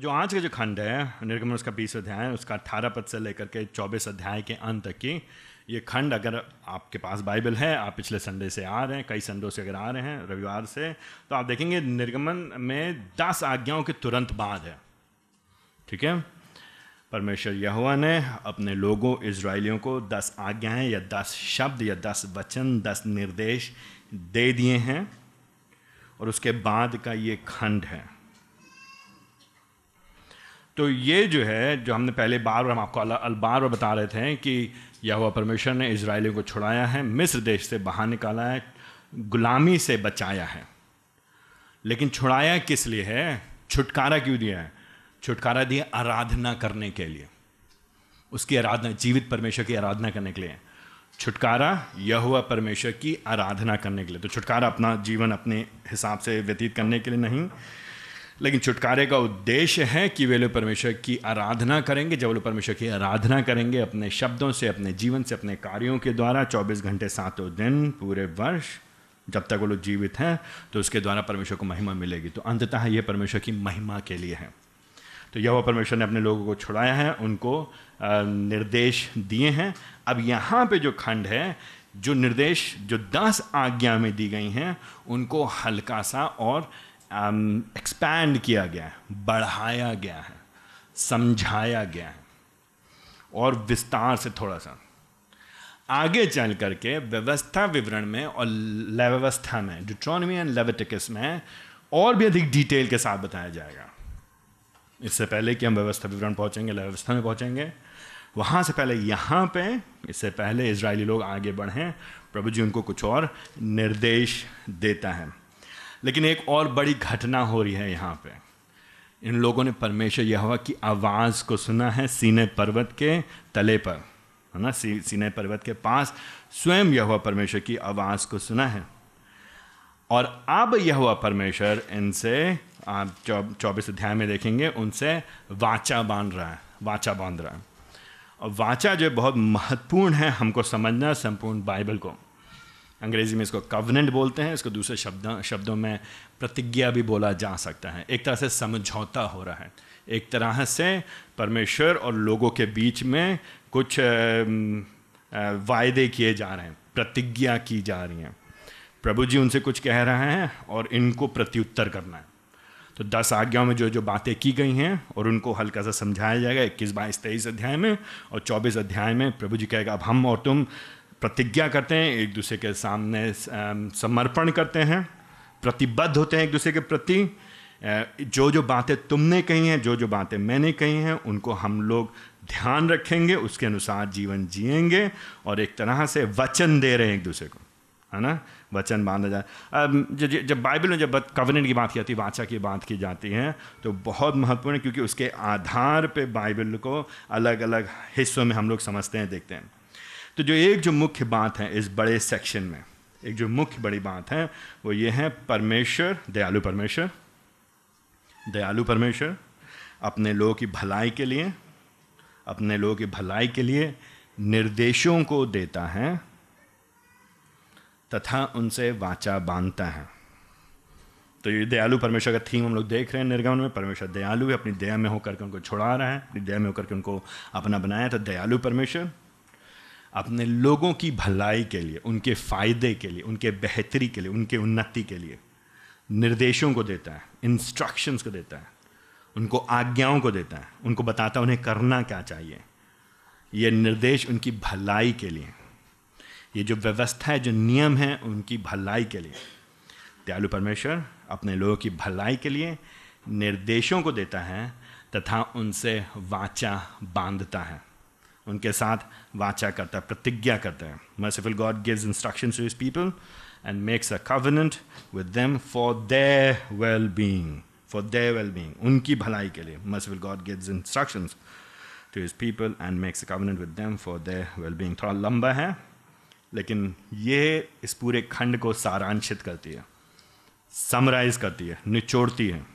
तो जो आज का जो खंड है, निर्गमन उसका बीस अध्याय, उसका अठारह पद से लेकर के चौबीस अध्याय के अंत तक की, ये खंड अगर आपके पास बाइबल है, आप पिछले संडे से आ रहे हैं, कई संडों से अगर आ रहे हैं, रविवार से तो आप देखेंगे निर्गमन में दस आज्ञाओं के तुरंत बाद है। ठीक है? परमेश्वर यहुआ ने अपने लोगों इसराइलियों को दस आज्ञाएँ या दस शब्द या दस वचन, दस निर्देश दे दिए हैं, और उसके बाद का ये खंड है। तो ये जो है, जो हमने पहले बार बार हम आपको बार बार बता रहे थे कि यह परमेश्वर ने इसराइलियों को छुड़ाया है, मिस्र देश से बाहर निकाला है, गुलामी से बचाया है। लेकिन छुड़ाया किस लिए है? छुटकारा क्यों दिया है? छुटकारा दिया आराधना करने के लिए। उसकी आराधना, जीवित परमेश्वर की आराधना करने के लिए। छुटकारा यह हुआ परमेश्वर की आराधना करने के लिए। तो छुटकारा अपना जीवन अपने हिसाब से व्यतीत करने के लिए नहीं लेकिन छुटकारे का उद्देश्य है कि वे लोग परमेश्वर की आराधना करेंगे। जब लोग परमेश्वर की आराधना करेंगे, अपने शब्दों से, अपने जीवन से, अपने कार्यों के द्वारा 24 घंटे सातों दिन पूरे वर्ष जब तक वो लोग जीवित हैं तो उसके द्वारा परमेश्वर को महिमा मिलेगी। तो अंततः ये परमेश्वर की महिमा के लिए है। तो यह परमेश्वर ने अपने लोगों को छुड़ाया है, उनको निर्देश दिए हैं। अब यहाँ पे जो खंड है, जो निर्देश, जो दस आज्ञा में दी गई हैं, उनको हल्का सा और एक्सपैंड um, किया गया है बढ़ाया गया है समझाया गया है और विस्तार से थोड़ा सा आगे चल करके व्यवस्था विवरण में और व्यवस्था में डिट्रॉनमी एंड लेवेटिकस में और भी अधिक डिटेल के साथ बताया जाएगा। इससे पहले कि हम व्यवस्था विवरण पहुँचेंगे व्यवस्था में पहुँचेंगे वहाँ से पहले यहाँ पे इससे पहले इसराइली लोग आगे बढ़ें प्रभु जी उनको कुछ और निर्देश देता है। लेकिन एक और बड़ी घटना हो रही है यहाँ पे। इन लोगों ने परमेश्वर यहोवा की आवाज़ को सुना है सीने पर्वत के तले पर है ना? सी, सीने पर्वत के पास स्वयं यहोवा परमेश्वर की आवाज़ को सुना है। और अब यहोवा परमेश्वर इनसे आप चौबीस अध्याय में देखेंगे उनसे वाचा बाँध रहा है वाचा बाँध रहा है। और वाचा जो बहुत महत्वपूर्ण है हमको समझना संपूर्ण बाइबल को। अंग्रेज़ी में इसको कवनेंट बोलते हैं, इसको दूसरे शब्द, शब्दों में प्रतिज्ञा भी बोला जा सकता है। एक तरह से समझौता हो रहा है। एक तरह से परमेश्वर और लोगों के बीच में कुछ वायदे किए जा रहे हैं, प्रतिज्ञा की जा रही हैं। प्रभु जी उनसे कुछ कह रहे हैं और इनको प्रत्युत्तर करना है। तो दस आज्ञाओं में जो जो बातें की गई हैं और उनको हल्का सा समझाया जाएगा, इक्कीस बाईस तेईस अध्याय में और चौबीस अध्याय में प्रभु जी कहेगा, अब हम और तुम प्रतिज्ञा करते हैं, एक दूसरे के सामने समर्पण करते हैं, प्रतिबद्ध होते हैं एक दूसरे के प्रति। जो जो बातें तुमने कही हैं, जो जो बातें मैंने कही हैं, उनको हम लोग ध्यान रखेंगे, उसके अनुसार जीवन जिएँगे और एक तरह से वचन दे रहे हैं एक दूसरे को, है ना? वचन बांधा जाए। अब जब बाइबल में जब कवनेंट की बात की जाती है, वाचा की बात की जाती है तो बहुत महत्वपूर्ण क्योंकि उसके आधार पे बाइबल को अलग अलग हिस्सों में हम लोग समझते हैं, देखते हैं। तो जो एक जो मुख्य बात है इस बड़े सेक्शन में, एक जो मुख्य बड़ी बात है, वो ये है परमेश्वर, दयालु परमेश्वर दयालु परमेश्वर, अपने लोगों की भलाई के लिए, अपने लोगों की भलाई के लिए निर्देशों को देता है, तथा उनसे वाचा बांधता है। तो ये दयालु परमेश्वर का थीम हम लोग देख रहे हैं निर्गमन में, परमेश्वर दयालु है, अपनी दया में होकर के उनको छुड़ा रहा है, अपनी दया में होकर के उनको अपना बनाया था दयालु परमेश्वर। अपने लोगों की भलाई के लिए, उनके फ़ायदे के लिए, उनके बेहतरी के लिए, उनके उन्नति के लिए निर्देशों को देता है इंस्ट्रक्शंस को देता है, उनको आज्ञाओं को देता है, उनको बताता है उन्हें करना क्या चाहिए। ये निर्देश उनकी भलाई के लिए। ये जो व्यवस्था है, जो नियम है, उनकी भलाई के लिए। दयालु परमेश्वर अपने लोगों की भलाई के लिए निर्देशों को देता है तथा उनसे वाचा बांधता है। उनके साथ वाचा करता है, प्रतिज्ञा करता है। Merciful God gives instructions to his people and makes a covenant with them for their well being for their well being उनकी भलाई के लिए। Merciful God gives instructions to his people and makes a covenant with them for their well being थोड़ा लंबा है, लेकिन ये इस पूरे खंड को सारांशित करती है समराइज करती है, निचोड़ती है।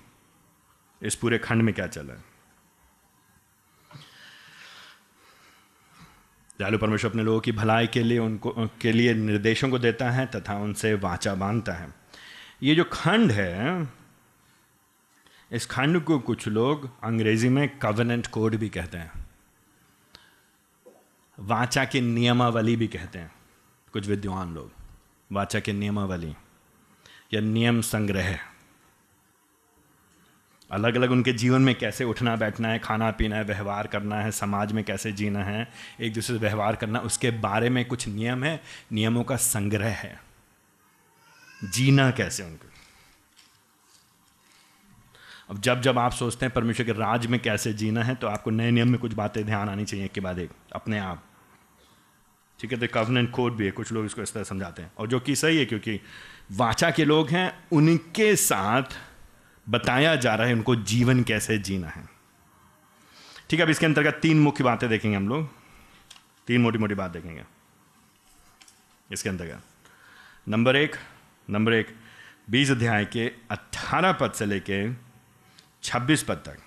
इस पूरे खंड में क्या चल है? दयालु परमेश्वर अपने लोगों की भलाई के लिए उनको, के लिए निर्देशों को देता है तथा उनसे वाचा बांधता है। ये जो खंड है, इस खंड को कुछ लोग अंग्रेज़ी में कवनेंट कोड भी कहते हैं। वाचा के नियमावली भी कहते हैं, कुछ विद्वान लोग। वाचा के नियमावली या नियम संग्रह। अलग अलग उनके जीवन में कैसे उठना, बैठना है, खाना, पीना है, व्यवहार करना है, समाज में कैसे जीना है, एक दूसरे से व्यवहार करना, उसके बारे में कुछ नियम है, नियमों का संग्रह है। जीना कैसे उनको? अब जब जब आप सोचते हैं परमेश्वर के राज में कैसे जीना है तो आपको नए नियम में कुछ बातें ध्यान आनी चाहिए, एक के बाद एक, अपने आप। ठीक है तो कवनेंट कोड भी है, कुछ लोग इसको इस तरह समझाते हैं। और जो कि सही है, क्योंकि वाचा के लोग हैं, उनके साथ बताया जा रहा है उनको जीवन कैसे जीना है। ठीक है, अब इसके अंतर्गत तीन मुख्य बातें देखेंगे हम लोग। तीन मोटी मोटी बात देखेंगे। इसके अंतर्गत। नंबर एक नंबर एक, बीस अध्याय के अट्ठारह पद से लेके छब्बीस पद तक।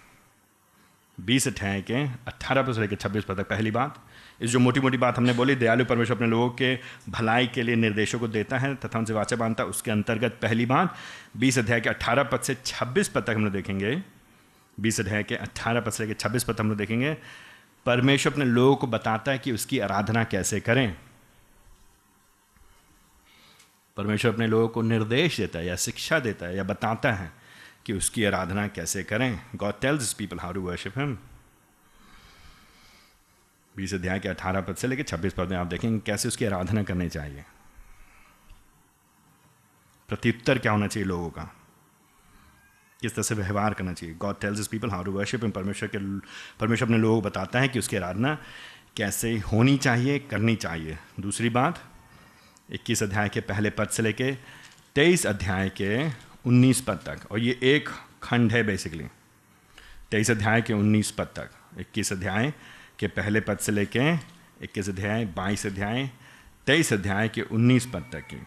बीस अध्याय के अट्ठारह पद से लेकर छब्बीस पद तक पहली बात। इस जो मोटी मोटी बात हमने बोली, दयालु परमेश्वर अपने लोगों के भलाई के लिए निर्देशों को देता है, तथा उनसे वाचा बांधता, उसके अंतर्गत पहली बात, बीस अध्याय के अट्ठारह पद से छब्बीस पद तक हम लोग देखेंगे। बीस अध्याय के अट्ठारह पद से लेकर छब्बीस पद हम लोग देखेंगे, परमेश्वर अपने लोगों को बताता है कि उसकी आराधना कैसे करें। परमेश्वर अपने लोगों को निर्देश देता है, या शिक्षा देता है, या बताता है कि उसकी आराधना कैसे करें। God tells people how to worship him बीस अध्याय के अठारह पद से लेकर छब्बीस पद में आप देखेंगे कैसे उसकी आराधना करनी चाहिए। प्रत्युत्तर क्या होना चाहिए लोगों का? किस तरह से व्यवहार करना चाहिए? God tells is people how to worship परमेश्वर के परमेश्वर अपने लोगों को बताता है कि उसकी आराधना कैसे होनी चाहिए, करनी चाहिए। दूसरी बात, इक्कीस अध्याय के पहले पद से लेके तेईस अध्याय के उन्नीस पद तक, और ये एक खंड है बेसिकली तेईस अध्याय के उन्नीस पद तक, इक्कीस अध्याय के पहले पद से लेके इक्कीस अध्याय, बाईस अध्याय, तेईस अध्याय के उन्नीस पद तक की।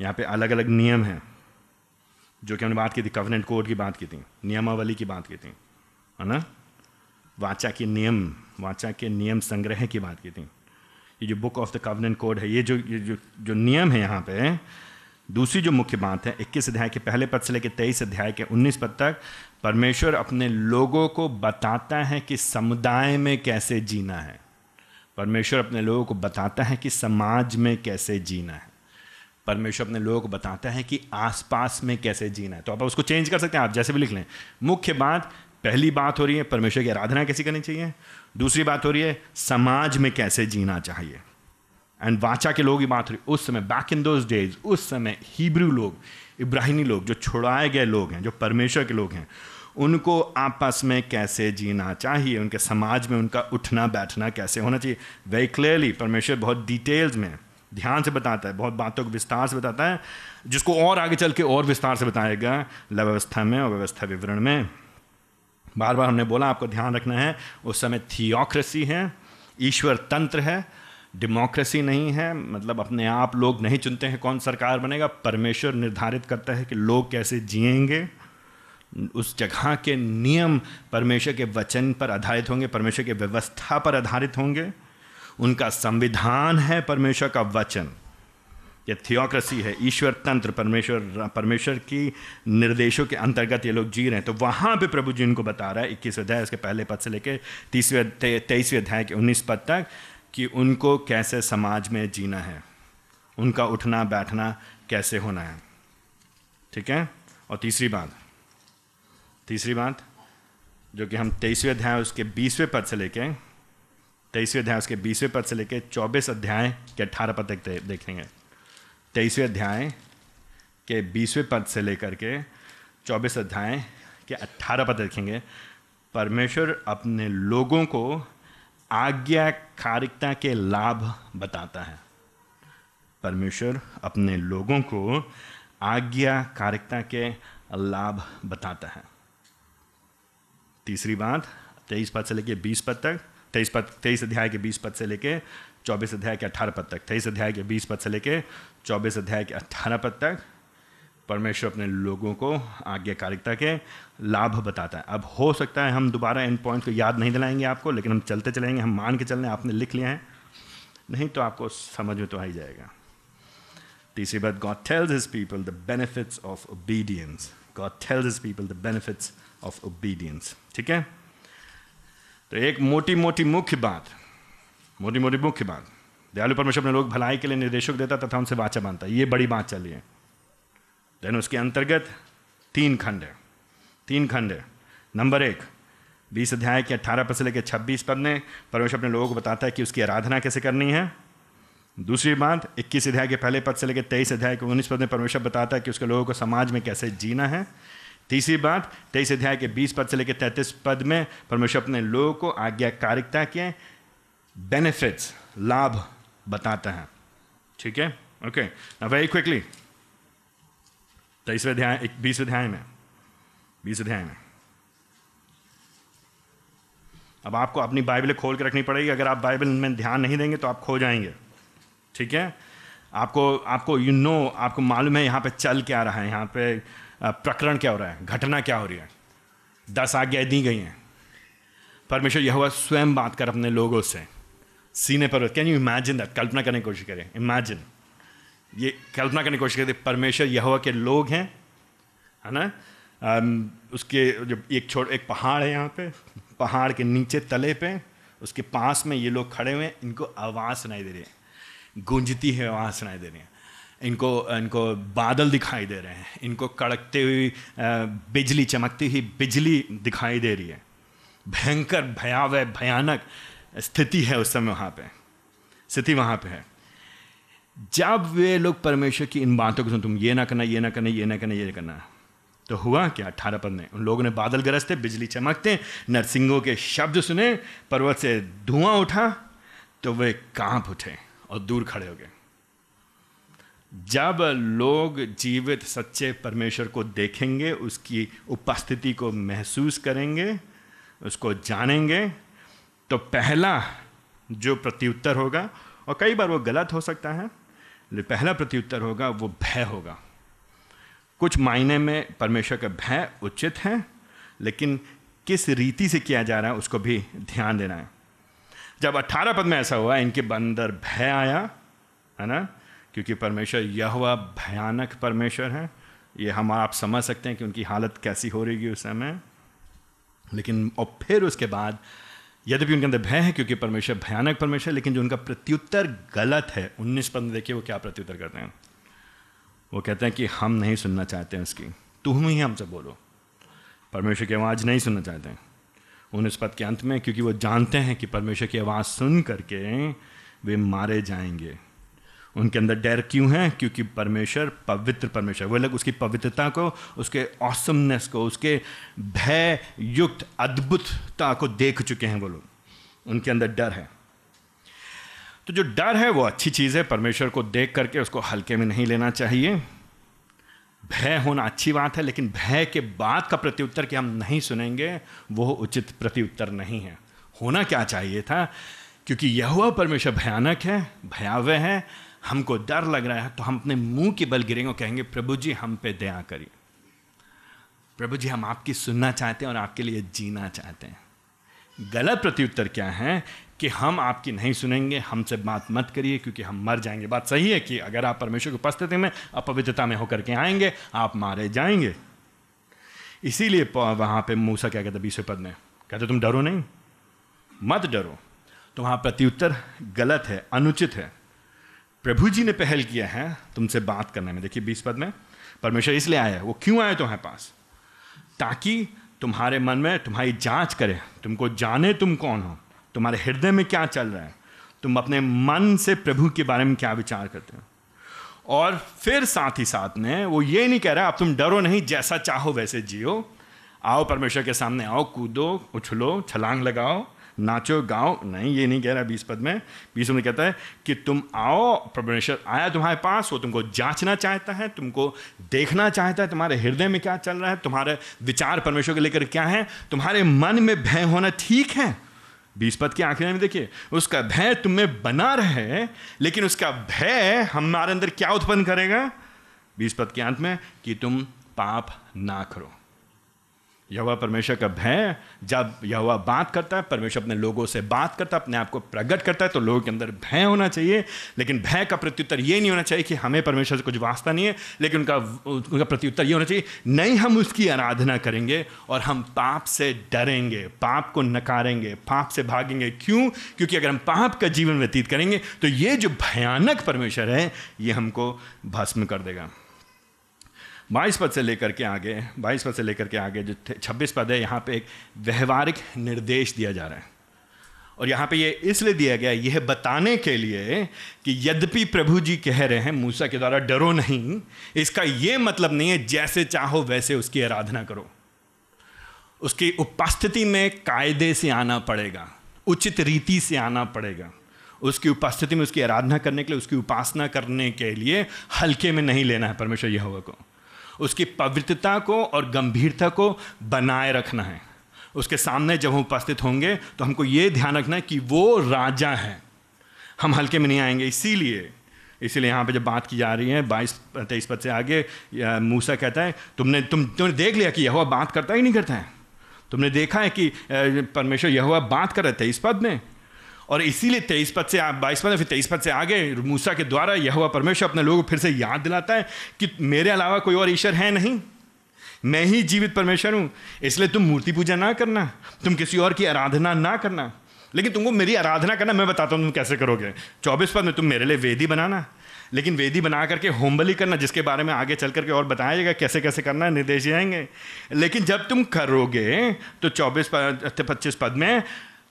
यहाँ पे अलग अलग नियम हैं, जो कि हमने बात की थी कवनेंट कोड की बात की थी, नियमावली की बात की थी, है ना? वाचा के नियम, वाचा के नियम संग्रह की बात की थी। ये जो book of the covenant code है, ये जो ये जो जो नियम है यहाँ पे दूसरी जो मुख्य बात है 21 अध्याय के पहले पद से लेकर तेईस अध्याय के 19 पद तक, परमेश्वर अपने लोगों को बताता है कि समुदाय में कैसे जीना है। परमेश्वर अपने लोगों को बताता है कि समाज में कैसे जीना है। परमेश्वर अपने लोगों को बताता है कि आसपास में कैसे जीना है। तो आप उसको चेंज कर सकते हैं, आप जैसे भी लिख लें। मुख्य बात, पहली बात हो रही है, परमेश्वर की आराधना कैसी करनी चाहिए? दूसरी बात हो रही है, समाज में कैसे जीना चाहिए? एंड वाचा के लोग ही बात रही। उस समय बैक इन दोज डेज़ उस समय हिब्रू लोग, इब्राहिमी लोग, जो छुड़ाए गए लोग हैं, जो परमेश्वर के लोग हैं, उनको आपस में कैसे जीना चाहिए, उनके समाज में उनका उठना, बैठना कैसे होना चाहिए? वेरी क्लियरली परमेश्वर बहुत डिटेल्स में ध्यान से बताता है, बहुत बातों को विस्तार से बताता है, जिसको और आगे चल के और विस्तार से बताएगा व्यवस्था में और व्यवस्था विवरण में। बार बार हमने बोला, आपको ध्यान रखना है, उस समय थियोक्रेसी है, ईश्वर तंत्र है डेमोक्रेसी नहीं है मतलब अपने आप लोग नहीं चुनते हैं कौन सरकार बनेगा। परमेश्वर निर्धारित करता है कि लोग कैसे जिएँगे। उस जगह के नियम परमेश्वर के वचन पर आधारित होंगे, परमेश्वर के व्यवस्था पर आधारित होंगे। उनका संविधान है परमेश्वर का वचन। ये थियोक्रेसी है, ईश्वर तंत्र परमेश्वर परमेश्वर की निर्देशों के अंतर्गत ये लोग जी रहे हैं। तो वहाँ पे प्रभु जी इनको बता रहा है इक्कीस अध्याय, इसके पहले पद से लेकर तीसवें तेईसवें अध्याय के उन्नीस पद तक कि उनको कैसे समाज में जीना है। उनका उठना, बैठना कैसे होना है। ठीक है? और तीसरी बात। तीसरी बात, जो कि हम तेईसवें अध्याय उसके बीसवें पद से लेके, तेईसवें अध्याय उसके बीसवें पद से लेके चौबीस अध्याय के अट्ठारह पद तक देखेंगे। तेईसवें अध्याय के बीसवें पद से लेकर के चौबीस अध्याय के अट्ठारह पद देखेंगे। परमेश्वर अपने लोगों को आज्ञाकारिकता के लाभ बताता है। परमेश्वर अपने लोगों को आज्ञाकारिकता के लाभ बताता है। तीसरी बात, तेईस पद से लेके बीस पद तक, तेईस पद, तेईस अध्याय के बीस पद से लेके चौबीस अध्याय के अट्ठारह पद तक, तेईस अध्याय के बीस पद से लेके चौबीस अध्याय के अट्ठारह पद तक परमेश्वर अपने लोगों को आज्ञाकारिकता के लाभ बताता है। अब हो सकता है हम दोबारा इन पॉइंट को याद नहीं दिलाएँगे आपको, लेकिन हम चलते चलेंगे, हम मान के चल रहे आपने लिख लिया है। नहीं तो आपको समझ में तो आ ही जाएगा। तीसरी बात God tells his people the benefits of obedience God tells his people the benefits of obedience. ठीक है? तो एक मोटी मोटी मुख्य बात, मोटी मोटी मुख्य बात। दयालु परमेश्वर अपने लोग भलाई के लिए निर्देशक देता तथा उनसे वाचा बांधता ये बड़ी बात चली है। देन उसके अंतर्गत तीन खंड है। तीन खंड है। नंबर एक, बीस अध्याय के अट्ठारह पद से लेकर छब्बीस पद में परमेश्वर अपने लोगों को बताता है कि उसकी आराधना कैसे करनी है। दूसरी बात, इक्कीस अध्याय के पहले पद से लेकर तेईस अध्याय के उन्नीस पद में परमेश्वर बताता है कि उसके लोगों को समाज में कैसे जीना है। तीसरी बात, तेईस अध्याय के बीस पद से लेकर तैंतीस पद में परमेश्वर अपने लोगों को आज्ञाकारिकता के बेनिफिट्स लाभ बताता है। ठीक है? ओके वेरी क्विकली तेईसवें अध्याय बीसवें अध्याय में। बीस अध्याय में अब आपको अपनी बाइबल खोल के रखनी पड़ेगी। अगर आप बाइबल में ध्यान नहीं देंगे तो आप खो जाएँगे। ठीक है? आपको आपको यू you नो know, आपको मालूम है यहाँ पे चल क्या रहा है। यहाँ पे प्रकरण क्या हो रहा है? घटना क्या हो रही है? दस आज्ञाएँ दी गई हैं। परमेश्वर यह स्वयं बात कर अपने लोगों से। सीने पर कैन यू इमेजिन दैट कल्पना करने की कोशिश करें। इमेजिन ये कल्पना करने की कोशिश करें परमेश्वर यह के लोग हैं। है ना? उसके जो एक छोट एक पहाड़ है यहाँ पे, पहाड़ के नीचे तले पे, उसके पास में ये लोग खड़े हुए हैं, इनको आवाज़ सुनाई दे रही है। गूंजती है आवाज़ सुनाई दे रही है। इनको इनको बादल दिखाई दे रहे हैं। इनको कड़कते हुई बिजली, चमकती हुई बिजली दिखाई दे रही है। भयंकर, भयावह, भयानक स्थिति है उस समय वहाँ पे। स्थिति वहाँ पे है। जब वे लोग परमेश्वर की इन बातों को सुन, तुम ये ना करना, ये ना करना, ये ना करना, ये ना करना। तो हुआ क्या? अठारह पद में उन लोगों ने बादल गरजते, बिजली चमकते, नरसिंहों के शब्द सुने, पर्वत से धुआँ उठा तो वे काँप उठे और दूर खड़े हो गए। जब लोग जीवित सच्चे परमेश्वर को देखेंगे, उसकी उपस्थिति को महसूस करेंगे, उसको जानेंगे तो पहला जो प्रत्युत्तर होगा, और कई बार वो गलत हो सकता है पहला प्रत्युत्तर होगा, वो भय होगा। कुछ मायने में परमेश्वर का भय उचित है, लेकिन किस रीति से किया जा रहा है उसको भी ध्यान देना है। जब अट्ठारह पद में ऐसा हुआ, इनके अंदर भय आया, है ना? क्योंकि परमेश्वर यह हुआ भयानक परमेश्वर है। ये हम आप समझ सकते हैं कि उनकी हालत कैसी हो रही है उस समय। लेकिन, और फिर उसके बाद, यद्यपि उनके अंदर भय है क्योंकि परमेश्वर भयानक परमेश्वर लेकिन जो उनका प्रत्युत्तर गलत है, उन्नीस पद में देखिए वो क्या प्रत्युत्तर करते हैं। वो कहते हैं कि हम नहीं सुनना चाहते हैं उसकी। तुम ही हमसे बोलो। परमेश्वर की आवाज़ नहीं सुनना चाहते हैं। उन इस पद के अंत में, क्योंकि वो जानते हैं कि परमेश्वर की आवाज़ सुन करके वे मारे जाएँगे। उनके अंदर डर क्यों है? क्योंकि परमेश्वर, पवित्र परमेश्वर, वो लोग उसकी पवित्रता को, उसके ऑसमनेस को, उसके भय युक्त अद्भुतता को देख चुके हैं वो लोग। उनके अंदर डर है। तो जो डर है वो अच्छी चीज़ है। परमेश्वर को देख करके उसको हल्के में नहीं लेना चाहिए। भय होना अच्छी बात है, लेकिन भय के बाद का प्रत्युत्तर कि हम नहीं सुनेंगे, वो उचित प्रत्युत्तर नहीं है। होना क्या चाहिए था? क्योंकि यह हुआ परमेश्वर भयानक है, भयावह है, हमको डर लग रहा है तो हम अपने मुँह के बल गिरेंगे और कहेंगे, प्रभु जी, हम पे दया करिए। प्रभु जी, हम आपकी सुनना चाहते हैं और आपके लिए जीना चाहते हैं। गलत प्रत्युत्तर क्या है? कि हम आपकी नहीं सुनेंगे हमसे बात मत करिए, क्योंकि हम मर जाएँगे। बात सही है कि अगर आप परमेश्वर की उपस्थिति में अपवित्रता में होकर के आएँगे, आप मारे जाएँगे। इसीलिए वहाँ पे मूसा क्या कहते बीसवें पद में? कहते तुम डरो नहीं। मत डरो। तो वहाँ प्रत्युत्तर गलत है, अनुचित है। प्रभु जी ने पहल किया है तुमसे बात करने में। देखिए बीस पद में, परमेश्वर इसलिए आया वो क्यों आए तुम्हारे पास? ताकि तुम्हारे मन में तुम्हारी जाँच करे। तुमको जाने तुम कौन हो? तुम्हारे हृदय में क्या चल रहा है? तुम अपने मन से प्रभु के बारे में क्या विचार करते हो? और फिर साथ ही साथ में वो ये नहीं कह रहा, अब तुम डरो नहीं, जैसा चाहो वैसे जियो। आओ परमेश्वर के सामने आओ, कूदो, उछलो, छलांग लगाओ, नाचो, गाओ। नहीं, ये नहीं कह रहा बीस पद में। बीस में कहता है कि तुम आओ, परमेश्वर आया तुम्हारे पास, वो तुमको जांचना चाहता है, तुमको देखना चाहता है तुम्हारे हृदय में क्या चल रहा है, तुम्हारे विचार परमेश्वर को लेकर क्या है, तुम्हारे मन में भय होना ठीक है। बीस पद के आखिर में देखिए। उसका भय तुम्हें बना रहे, लेकिन उसका भय हमारे अंदर क्या उत्पन्न करेगा? बीस पद के अंत में कि तुम पाप ना करो। यहोवा परमेश्वर का भय, जब यहोवा बात करता है, परमेश्वर अपने लोगों से बात करता है, अपने आप को प्रकट करता है तो लोगों के अंदर भय होना चाहिए। लेकिन भय का प्रत्युत्तर ये नहीं होना चाहिए कि हमें परमेश्वर से कुछ वास्ता नहीं है, लेकिन उनका उनका प्रत्युत्तर ये होना चाहिए, नहीं हम उसकी आराधना करेंगे और हम पाप से डरेंगे, पाप को नकारेंगे, पाप से भागेंगे। क्यों? क्योंकि अगर हम पाप का जीवन व्यतीत करेंगे तो ये जो भयानक परमेश्वर है, ये हमको भस्म कर देगा। बाईस पद से लेकर के आगे, बाईस पद से लेकर के आगे जो छब्बीस पद है, यहाँ पे एक व्यवहारिक निर्देश दिया जा रहा है। और यहाँ पे ये इसलिए दिया गया, यह बताने के लिए कि यद्यपि प्रभु जी कह रहे हैं, मूसा के द्वारा डरो नहीं, इसका ये मतलब नहीं है, जैसे चाहो वैसे उसकी आराधना करो। उसकी उपस्थिति में कायदे से आना पड़ेगा, उचित रीति से आना पड़ेगा। उसकी उपस्थिति में उसकी आराधना करने के लिए, उसकी उपासना करने के लिए हल्के में नहीं लेना है, परमेश्वर यह को। उसकी पवित्रता को और गंभीरता को बनाए रखना है। उसके सामने जब हम उपस्थित होंगे तो हमको ये ध्यान रखना है कि वो राजा है। हम हल्के में नहीं आएँगे, इसीलिए इसीलिए यहाँ पे जब बात की जा रही है, बाईस, तेईस पद से आगे मूसा कहता है, तुमने, तुम, तुमने देख लिया कि यह बात करता ही नहीं करता है? तुमने देखा है कि परमेश्वर यह बात कर रहे तेईस पद में? और इसीलिए तेईस पद से बाईस पद फिर तेईस पद से आगे मूसा के द्वारा यह हुआ परमेश्वर अपने लोगों को फिर से याद दिलाता है कि मेरे अलावा कोई और ईश्वर है नहीं। मैं ही जीवित परमेश्वर हूँ, इसलिए तुम मूर्ति पूजा ना करना, तुम किसी और की आराधना ना करना। लेकिन तुमको मेरी आराधना करना, मैं बताता हूँ तुम कैसे करोगे। चौबीस पद में तुम मेरे लिए वेदी बनाना, लेकिन वेदी बना करके होमबली करना, जिसके बारे में आगे चल करके और बताया जाएगा कैसे कैसे करना है निर्देश जाएँगे। लेकिन जब तुम करोगे तो चौबीस पद, पच्चीस पद में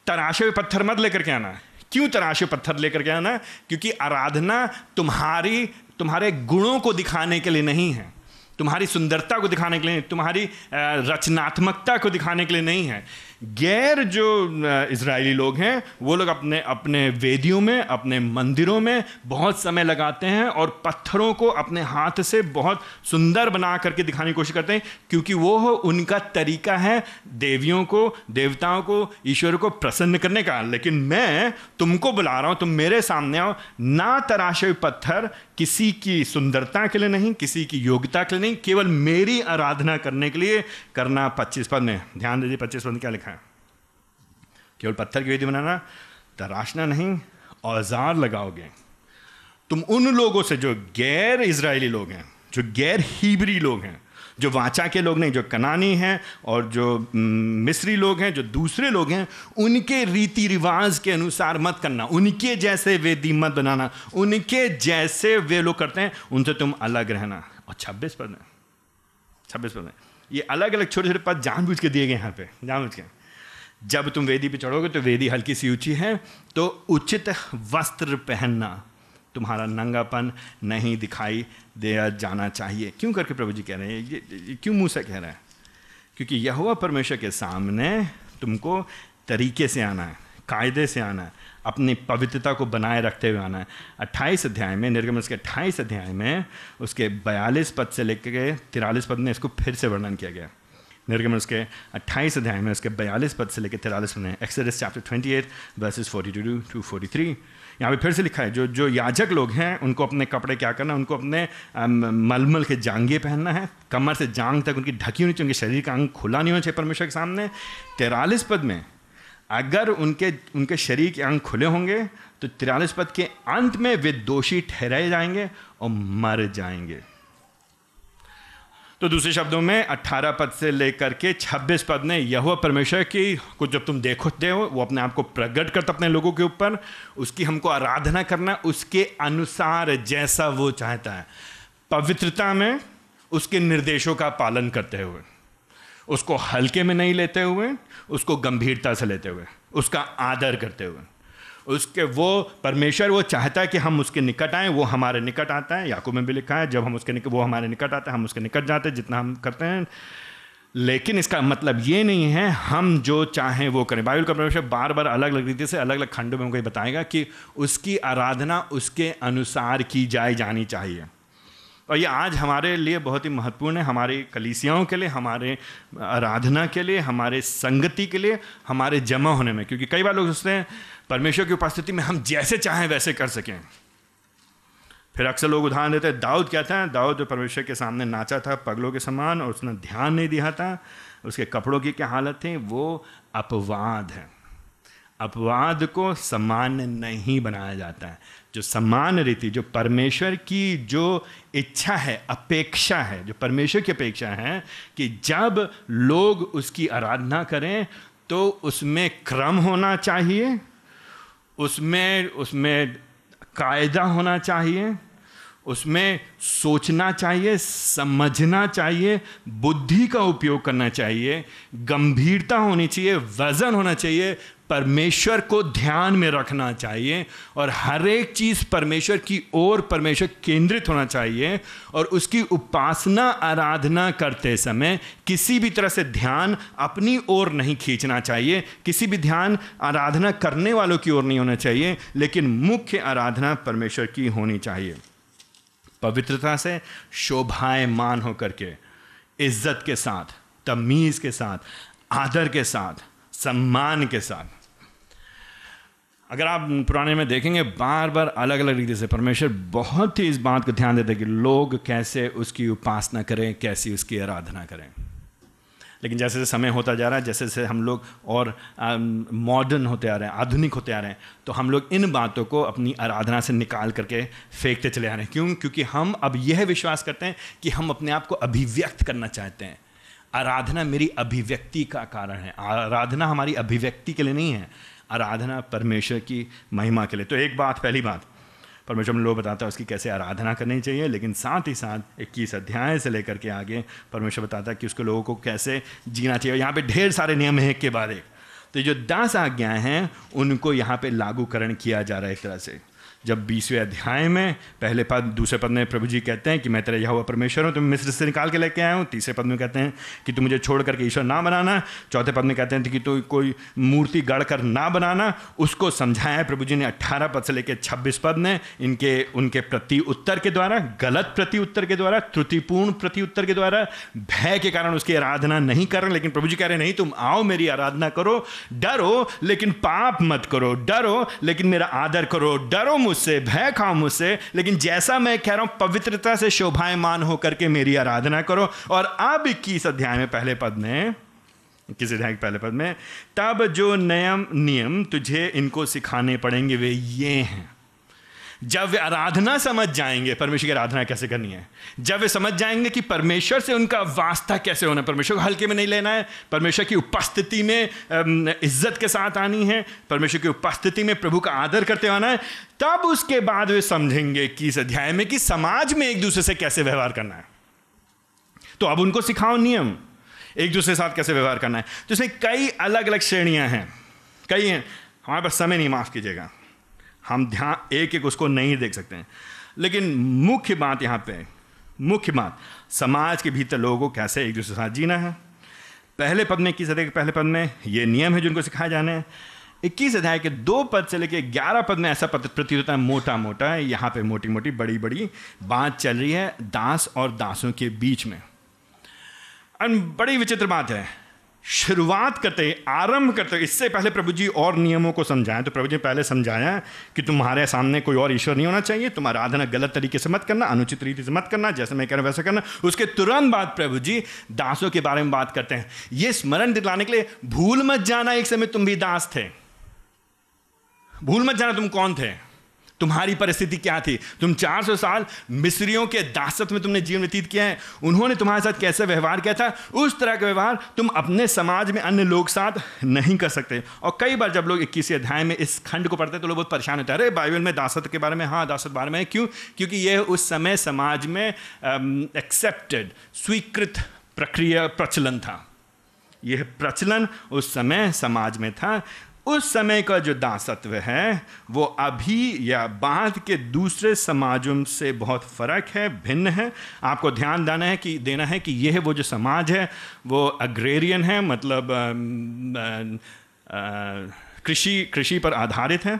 तराशे हुए पत्थर मत लेकर के आना। क्यों तराशे पत्थर लेकर के आना? क्योंकि आराधना तुम्हारी, तुम्हारे गुणों को दिखाने के लिए नहीं है। तुम्हारी सुंदरता को दिखाने के लिए तुम्हारी रचनात्मकता को दिखाने के लिए नहीं है। गैर जो इसराइली लोग हैं, वो लोग अपने अपने वेदियों में, अपने मंदिरों में बहुत समय लगाते हैं और पत्थरों को अपने हाथ से बहुत सुंदर बना करके दिखाने की कोशिश करते हैं, क्योंकि वो उनका तरीका है देवियों को, देवताओं को, ईश्वर को प्रसन्न करने का। लेकिन मैं तुमको बुला रहा हूँ, तुम मेरे सामने आओ। ना तराशे पत्थर किसी की सुंदरता के लिए नहीं, किसी की योग्यता के लिए नहीं, केवल मेरी आराधना करने के लिए करना। पच्चीस पद में, ध्यान दीजिए, पच्चीस पद क्या लिखा केवल पत्थर की वेदी बनाना, तराशना नहीं, औज़ार लगाओगे। तुम उन लोगों से जो गैर इसराइली लोग हैं, जो गैर हिबरी लोग हैं, जो वाचा के लोग नहीं, जो कनानी हैं और जो मिस्री लोग हैं, जो दूसरे लोग हैं, उनके रीति रिवाज के अनुसार मत करना। उनके जैसे वेदी मत बनाना। उनके जैसे वे लोग करते हैं, उनसे तुम अलग रहना। और छब्बीस पद में छब्बीस पद में ये अलग अलग छोटे छोटे पद जानबूझ के दिए गए यहाँ पे। जानबूझ के। जब तुम वेदी पे चढ़ोगे तो वेदी हल्की सी ऊँची है तो उचित वस्त्र पहनना तुम्हारा नंगापन नहीं दिखाई दिया जाना चाहिए। क्यों करके प्रभु जी कह रहे हैं? ये, ये क्यों मुँह से कह रहे हैं? क्योंकि यह परमेश्वर के सामने तुमको तरीके से आना है कायदे से आना है अपनी पवित्रता को बनाए रखते हुए आना है। अट्ठाईस अध्याय में निर्गम के अट्ठाईस अध्याय में उसके बयालीस पद से लेकर के तिरालीस पद में इसको फिर से वर्णन किया गया। निर्गम उसके अट्ठाईस अध्याय में, उसके बयालीस पद से लेकर तिरालीस में Exodus chapter eight verses forty two to forty three यहाँ पे फिर से लिखा है, जो जो याजक लोग हैं, उनको अपने कपड़े क्या करना उनको अपने मलमल के जांगे पहनना है। कमर से जांग तक उनकी ढकी होनी चाहिए, उनके शरीर का अंग खुला नहीं होना चाहिए परमेश्वर के सामने। तिरालीस पद में, अगर उनके उनके शरीर के अंग खुले होंगे तो तिरालीस पद के अंत में वे दोषी ठहराए जाएँगे और मर जाएँगे। तो दूसरे शब्दों में 18 पद से लेकर के 26 पद ने यह परमेश्वर की को जब तुम देखते हो वो अपने आप को प्रकट करता अपने लोगों के ऊपर, उसकी हमको आराधना करना, उसके अनुसार जैसा वो चाहता है। पवित्रता में उसके निर्देशों का पालन करते हुए, उसको हल्के में नहीं लेते हुए, उसको गंभीरता से लेते हुए, उसका आदर करते हुए। उसके वो परमेश्वर वो चाहता है कि हम उसके निकट आएँ, वो हमारे निकट आता है। याकूब में भी लिखा है, जब हम उसके निकट वो हमारे निकट आते हैं, हम उसके निकट जाते हैं, जितना हम करते हैं। लेकिन इसका मतलब ये नहीं है, हम जो चाहें वो करें। बाइबल का परमेश्वर बार बार अलग अलग रीति से अलग अलग खंडों में हमको बताएगा कि उसकी आराधना उसके अनुसार की जाए जानी चाहिए। और ये आज हमारे लिए बहुत ही महत्वपूर्ण है, हमारे कलीसियाओं के लिए, हमारे आराधना के लिए, हमारे संगति के लिए, हमारे जमा होने में। क्योंकि कई बार लोग सोचते हैं, परमेश्वर की उपस्थिति में हम जैसे चाहें वैसे कर सकें। फिर अक्सर लोग उदाहरण देते हैं, दाऊद क्या था? दाऊद जो परमेश्वर के सामने नाचा था पगलों के समान और उसने ध्यान नहीं दिया था, उसके कपड़ों की क्या हालत थी? वो अपवाद है। अपवाद को सामान्य नहीं बनाया जाता है। जो समान रीति, जो परमेश्वर की जो इच्छा है, अपेक्षा है, जो परमेश्वर की अपेक्षा है कि जब लोग उसकी आराधना करें तो उसमें क्रम होना चाहिए, उसमें उसमें कायदा होना चाहिए उसमें सोचना चाहिए, समझना चाहिए, बुद्धि का उपयोग करना चाहिए, गंभीरता होनी चाहिए, वज़न होना चाहिए, परमेश्वर को ध्यान में रखना चाहिए और हर एक चीज़ परमेश्वर की ओर परमेश्वर केंद्रित होना चाहिए और उसकी उपासना, आराधना करते समय किसी भी तरह से ध्यान अपनी ओर नहीं खींचना चाहिए, किसी भी ध्यान आराधना करने वालों की ओर नहीं होना चाहिए, लेकिन मुख्य आराधना परमेश्वर की होनी चाहिए। पवित्रता से शोभायमान होकर के, इज़्ज़त के साथ, तमीज़ के साथ, आदर के साथ, सम्मान के साथ। अगर आप पुराने में देखेंगे बार बार अलग अलग रीति से परमेश्वर बहुत ही इस बात को ध्यान देते हैं कि लोग कैसे उसकी उपासना करें, कैसी उसकी आराधना करें। लेकिन जैसे जैसे समय होता जा रहा है, जैसे जैसे हम लोग और मॉडर्न होते आ रहे हैं, आधुनिक होते आ रहे हैं तो हम लोग इन बातों को अपनी आराधना से निकाल करके फेंकते चले आ रहे हैं। क्यों? क्योंकि हम अब यह विश्वास करते हैं कि हम अपने आप को अभिव्यक्त करना चाहते हैं। आराधना मेरी अभिव्यक्ति का कारण है। आराधना हमारी अभिव्यक्ति के लिए नहीं है। आराधना परमेश्वर की महिमा के लिए। तो एक बात, पहली बात परमेश्वर हम लोग बताता है उसकी कैसे आराधना करनी चाहिए, लेकिन साथ ही साथ इक्कीस अध्याय से लेकर के आगे परमेश्वर बताता है कि उसके लोगों को कैसे जीना चाहिए। यहाँ पे ढेर सारे नियम हैं के बारे। तो जो दास आज्ञाएँ हैं, उनको यहाँ पे लागूकरण किया जा रहा है एक तरह से। जब बीसवें अध्याय में पहले पद, दूसरे पद में प्रभु जी कहते हैं कि मैं तेरा यह परमेश्वर हूँ तुम मिस्र से निकाल के लेके आया हूँ। तीसरे पद में कहते हैं कि तू मुझे छोड़ करके ईश्वर ना बनाना। चौथे पद में कहते हैं कि तू कोई मूर्ति गढ़ कर ना बनाना। उसको समझाया प्रभु जी ने अट्ठारह पद से लेकर छब्बीस पद ने इनके, उनके प्रति उत्तर के द्वारा, गलत प्रति उत्तर के द्वारा, त्रुटिपूर्ण प्रति उत्तर के द्वारा, भय के कारण उसकी आराधना नहीं कर रहे। लेकिन प्रभु जी कह रहे नहीं, तुम आओ मेरी आराधना करो, डरो, लेकिन पाप मत करो, डरो, लेकिन मेरा आदर करो, डरो मुझसे, भय खाओ मुझसे, लेकिन जैसा मैं कह रहा हूँ, पवित्रता से शोभायमान होकर के मेरी आराधना करो। और अब इक्कीस अध्याय में पहले पद में किस अध्याय के पहले पद में, तब जो नियम नियम तुझे इनको सिखाने पड़ेंगे, वे ये हैं। जब वे आराधना समझ जाएँगे, परमेश्वर की आराधना कैसे करनी है? जब वे समझ जाएँगे कि परमेश्वर से उनका वास्ता कैसे होना है, परमेश्वर को हल्के में नहीं लेना है, परमेश्वर की उपस्थिति में इज़्ज़त के साथ आनी है, परमेश्वर की उपस्थिति में प्रभु का आदर करते आना है, तब उसके बाद वे समझेंगे कि इस अध्याय में कि समाज में एक दूसरे से कैसे व्यवहार करना है। तो अब उनको सिखाओ नियम, एक दूसरे के साथ कैसे व्यवहार करना है। तो इसमें कई अलग अलग श्रेणियाँ हैं, कई हैं। हमारे पास समय नहीं, माफ़ कीजिएगा। हम ध्यान, एक एक उसको नहीं देख सकते हैं। लेकिन मुख्य बात यहाँ पे, मुख्य बात, समाज के भीतर लोगों को कैसे एक दूसरे के साथ जीना है? पहले पद में, इक्कीस अध्याय के पहले पद में ये नियम है जिनको सिखाए जाने हैं। इक्कीस अध्याय के दो पद से लेकर ग्यारह पद में ऐसा प्रतीत होता है मोटा मोटा है। यहाँ पे मोटी मोटी बड़ी बड़ी बात चल रही है दास और दासों के बीच में। बड़ी विचित्र बात है। शुरुआत करते आरंभ करते इससे पहले प्रभु जी और नियमों को समझाएँ। तो प्रभु जी पहले समझाया कि तुम्हारे सामने कोई और ईश्वर नहीं होना चाहिए। तुम आराधना गलत तरीके से मत करना, अनुचित रीति से मत करना, जैसे मैं कह रहा वैसा करना। उसके तुरंत बाद प्रभु जी दासों के बारे में बात करते हैं। ये स्मरण दिलाने के लिए भूल मत जाना, एक समय तुम भी दास थे। भूल मत जाना तुम कौन थे। तुम्हारी परिस्थिति क्या थी? तुम 400 साल मिस्रियों के दासत्व में तुमने जीवन व्यतीत किया है। उन्होंने तुम्हारे साथ कैसे व्यवहार किया था? उस तरह का व्यवहार तुम अपने समाज में अन्य लोग साथ नहीं कर सकते। और कई बार जब लोग इक्कीस अध्याय में इस खंड को पढ़ते हैं तो लोग बहुत परेशान होते हैं। अरे, बाइबल में दासत के बारे में? हाँ दासत बारे में क्यों? क्योंकि यह उस समय समाज में एक्सेप्टेड स्वीकृत प्रक्रिया प्रचलन था। यह प्रचलन उस समय समाज में था। उस समय का जो दासत्व है, वो अभी या बाद के दूसरे समाजों से बहुत फ़र्क है, भिन्न है। आपको ध्यान देना है कि, देना है कि यह वो जो समाज है, वो अग्रेरियन है मतलब कृषि कृषि पर आधारित है।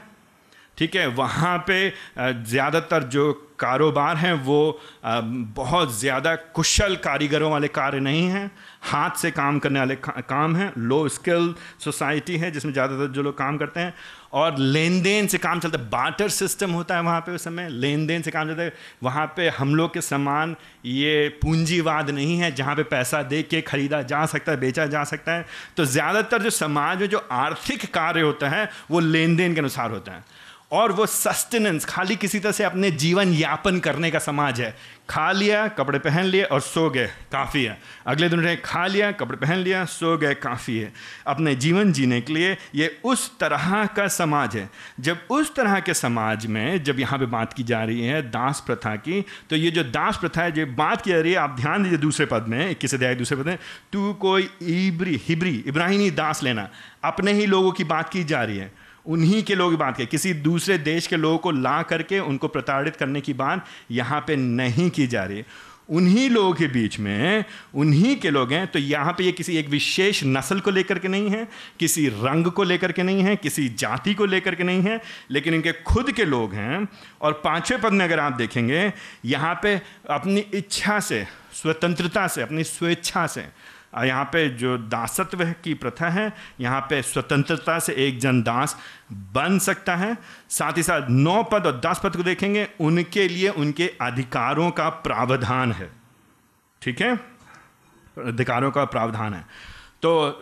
ठीक है, वहाँ पे ज़्यादातर जो कारोबार हैं, वो बहुत ज़्यादा कुशल कारीगरों वाले कार्य नहीं हैं। हाथ से काम करने वाले का, काम हैं लो स्किल सोसाइटी है, जिसमें ज़्यादातर जो लोग काम करते हैं, और लेन देन से काम चलता है। बाटर सिस्टम होता है वहाँ पे उस समय लेन देन से काम चलता है। वहाँ पे हम लोग के सामान ये पूंजीवाद नहीं है, जहाँ पे पैसा दे के खरीदा जा सकता है, बेचा जा सकता है। तो ज़्यादातर जो समाज में जो आर्थिक कार्य होता है, वो लेन देन के अनुसार होता है। और वो सस्टेनेंस खाली किसी तरह से अपने जीवन यापन करने का समाज है। खा लिया, कपड़े पहन लिए और सो गए, काफ़ी है। अगले दिन खा लिया, कपड़े पहन लिया, सो गए, काफ़ी है। अपने जीवन जीने के लिए ये उस तरह का समाज है। जब उस तरह के समाज में, जब यहाँ पे बात की जा रही है दास प्रथा की तो ये जो दास प्रथा है, जो बात की जा रही है, आप ध्यान दीजिए दूसरे पद में, इक्कीस अध्याय, दूसरे पद में, तू कोई इब्री, हिब्री, इब्राहिमी दास लेना। अपने ही लोगों की बात की जा रही है। उन्हीं के लोग बात करें। किसी दूसरे देश के लोगों को ला करके उनको प्रताड़ित करने की बात यहाँ पे नहीं की जा रही। उन्हीं लोगों के बीच में, उन्हीं के लोग हैं तो यहाँ पे ये किसी एक विशेष नस्ल को लेकर के नहीं है, किसी रंग को लेकर के नहीं है, किसी जाति को लेकर के नहीं है, लेकिन इनके खुद के लोग हैं। और पाँचवें पद में अगर आप देखेंगे, यहाँ पे अपनी इच्छा से, स्वतंत्रता से, अपनी स्वेच्छा से यहाँ पे जो दासत्व की प्रथा है, यहाँ पे स्वतंत्रता से एक जन दास बन सकता है। साथ ही साथ नौ पद और दस पद को देखेंगे, उनके लिए उनके अधिकारों का प्रावधान है। ठीक है? अधिकारों का प्रावधान है। तो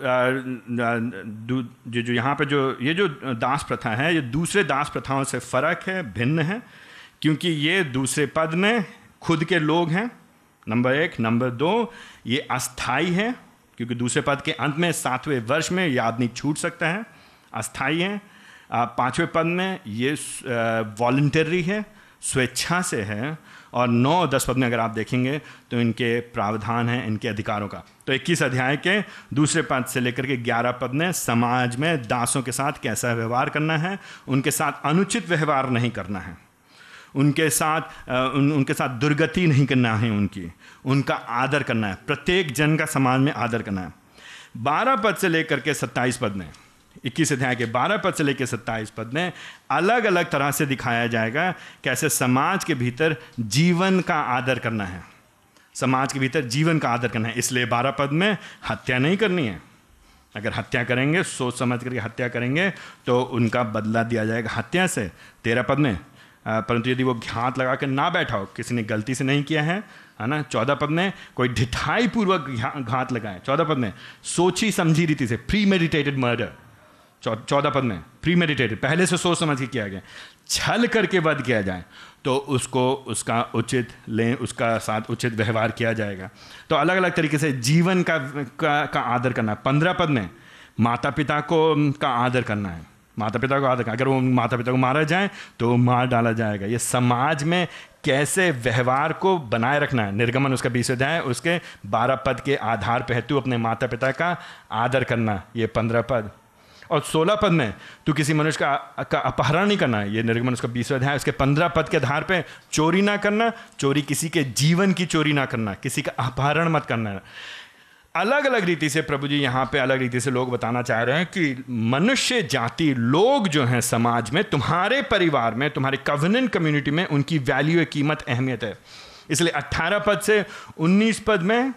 जो यहाँ पे जो, ये जो दास प्रथा है, ये दूसरे दास प्रथाओं से फ़र्क है, भिन्न है, क्योंकि ये दूसरे पद में खुद के लोग हैं। नंबर एक. नंबर दो, ये अस्थाई है, क्योंकि दूसरे पद के अंत में, सातवें वर्ष में ये आदमी छूट सकता है। अस्थाई है। पाँचवें पद में, ये वॉल्टरी है, स्वेच्छा से है। और नौ दस पद में अगर आप देखेंगे तो इनके प्रावधान हैं, इनके अधिकारों का। तो इक्कीस अध्याय के दूसरे पद से लेकर के ग्यारह पद में, समाज में दासों के साथ कैसा व्यवहार करना है, उनके साथ अनुचित व्यवहार नहीं करना है। उनके साथ उन, उनके साथ दुर्गति नहीं करना है उनकी। उनका आदर करना है। प्रत्येक जन का समाज में आदर करना है। बारह पद से लेकर के सत्ताईस पद में इक्कीस अध्याय के बारह पद से लेकर सत्ताईस पद में अलग अलग तरह से दिखाया जाएगा कैसे समाज के भीतर जीवन का आदर करना है। समाज के भीतर जीवन का आदर करना है। इसलिए बारह पद में हत्या नहीं करनी है। अगर हत्या करेंगे सोच समझ करके हत्या करेंगे तो उनका बदला दिया जाएगा हत्या से। तेरह पद में परंतु यदि वो घात लगा कर ना बैठा हो किसी ने गलती से नहीं किया है है ना? चौदह पद में कोई ढिठाई पूर्वक घात लगाए। चौदह पद में सोची समझी रीति से प्री मेडिटेटेड मर्डर चौदह पद में प्री मेडिटेटेड पहले से सोच समझ के किया गया। छल करके वध किया जाए तो उसको उसका उचित लें उसका साथ उचित व्यवहार किया जाएगा। तो अलग अलग तरीके से जीवन का का, का आदर करना। पंद्रह पद में माता पिता को का आदर करना है। माता पिता को आदर अगर वो माता पिता को मारा जाए तो मार डाला जाएगा। ये समाज में कैसे व्यवहार को बनाए रखना है? निर्गमन उसका बीस अध्याय उसके बारह पद के आधार पर है। तू अपने माता पिता का आदर करना ये पंद्रह पद। और सोलह पद में तू किसी मनुष्य का, का अपहरण नहीं करना ये निर्गमन उसका बीसवें अध्याय उसके पंद्रह पद के आधार पे चोरी ना करना चोरी किसी के जीवन की चोरी ना करना किसी का अपहरण मत करना। अलग अलग रीति से प्रभु जी यहाँ पे अलग रीति से लोग बताना चाह रहे हैं कि मनुष्य जाति लोग जो हैं समाज में, तुम्हारे परिवार में, तुम्हारे कवनेंट कम्युनिटी में उनकी वैल्यू कीमत, अहमियत है। इसलिए 18 पद से 19 पद में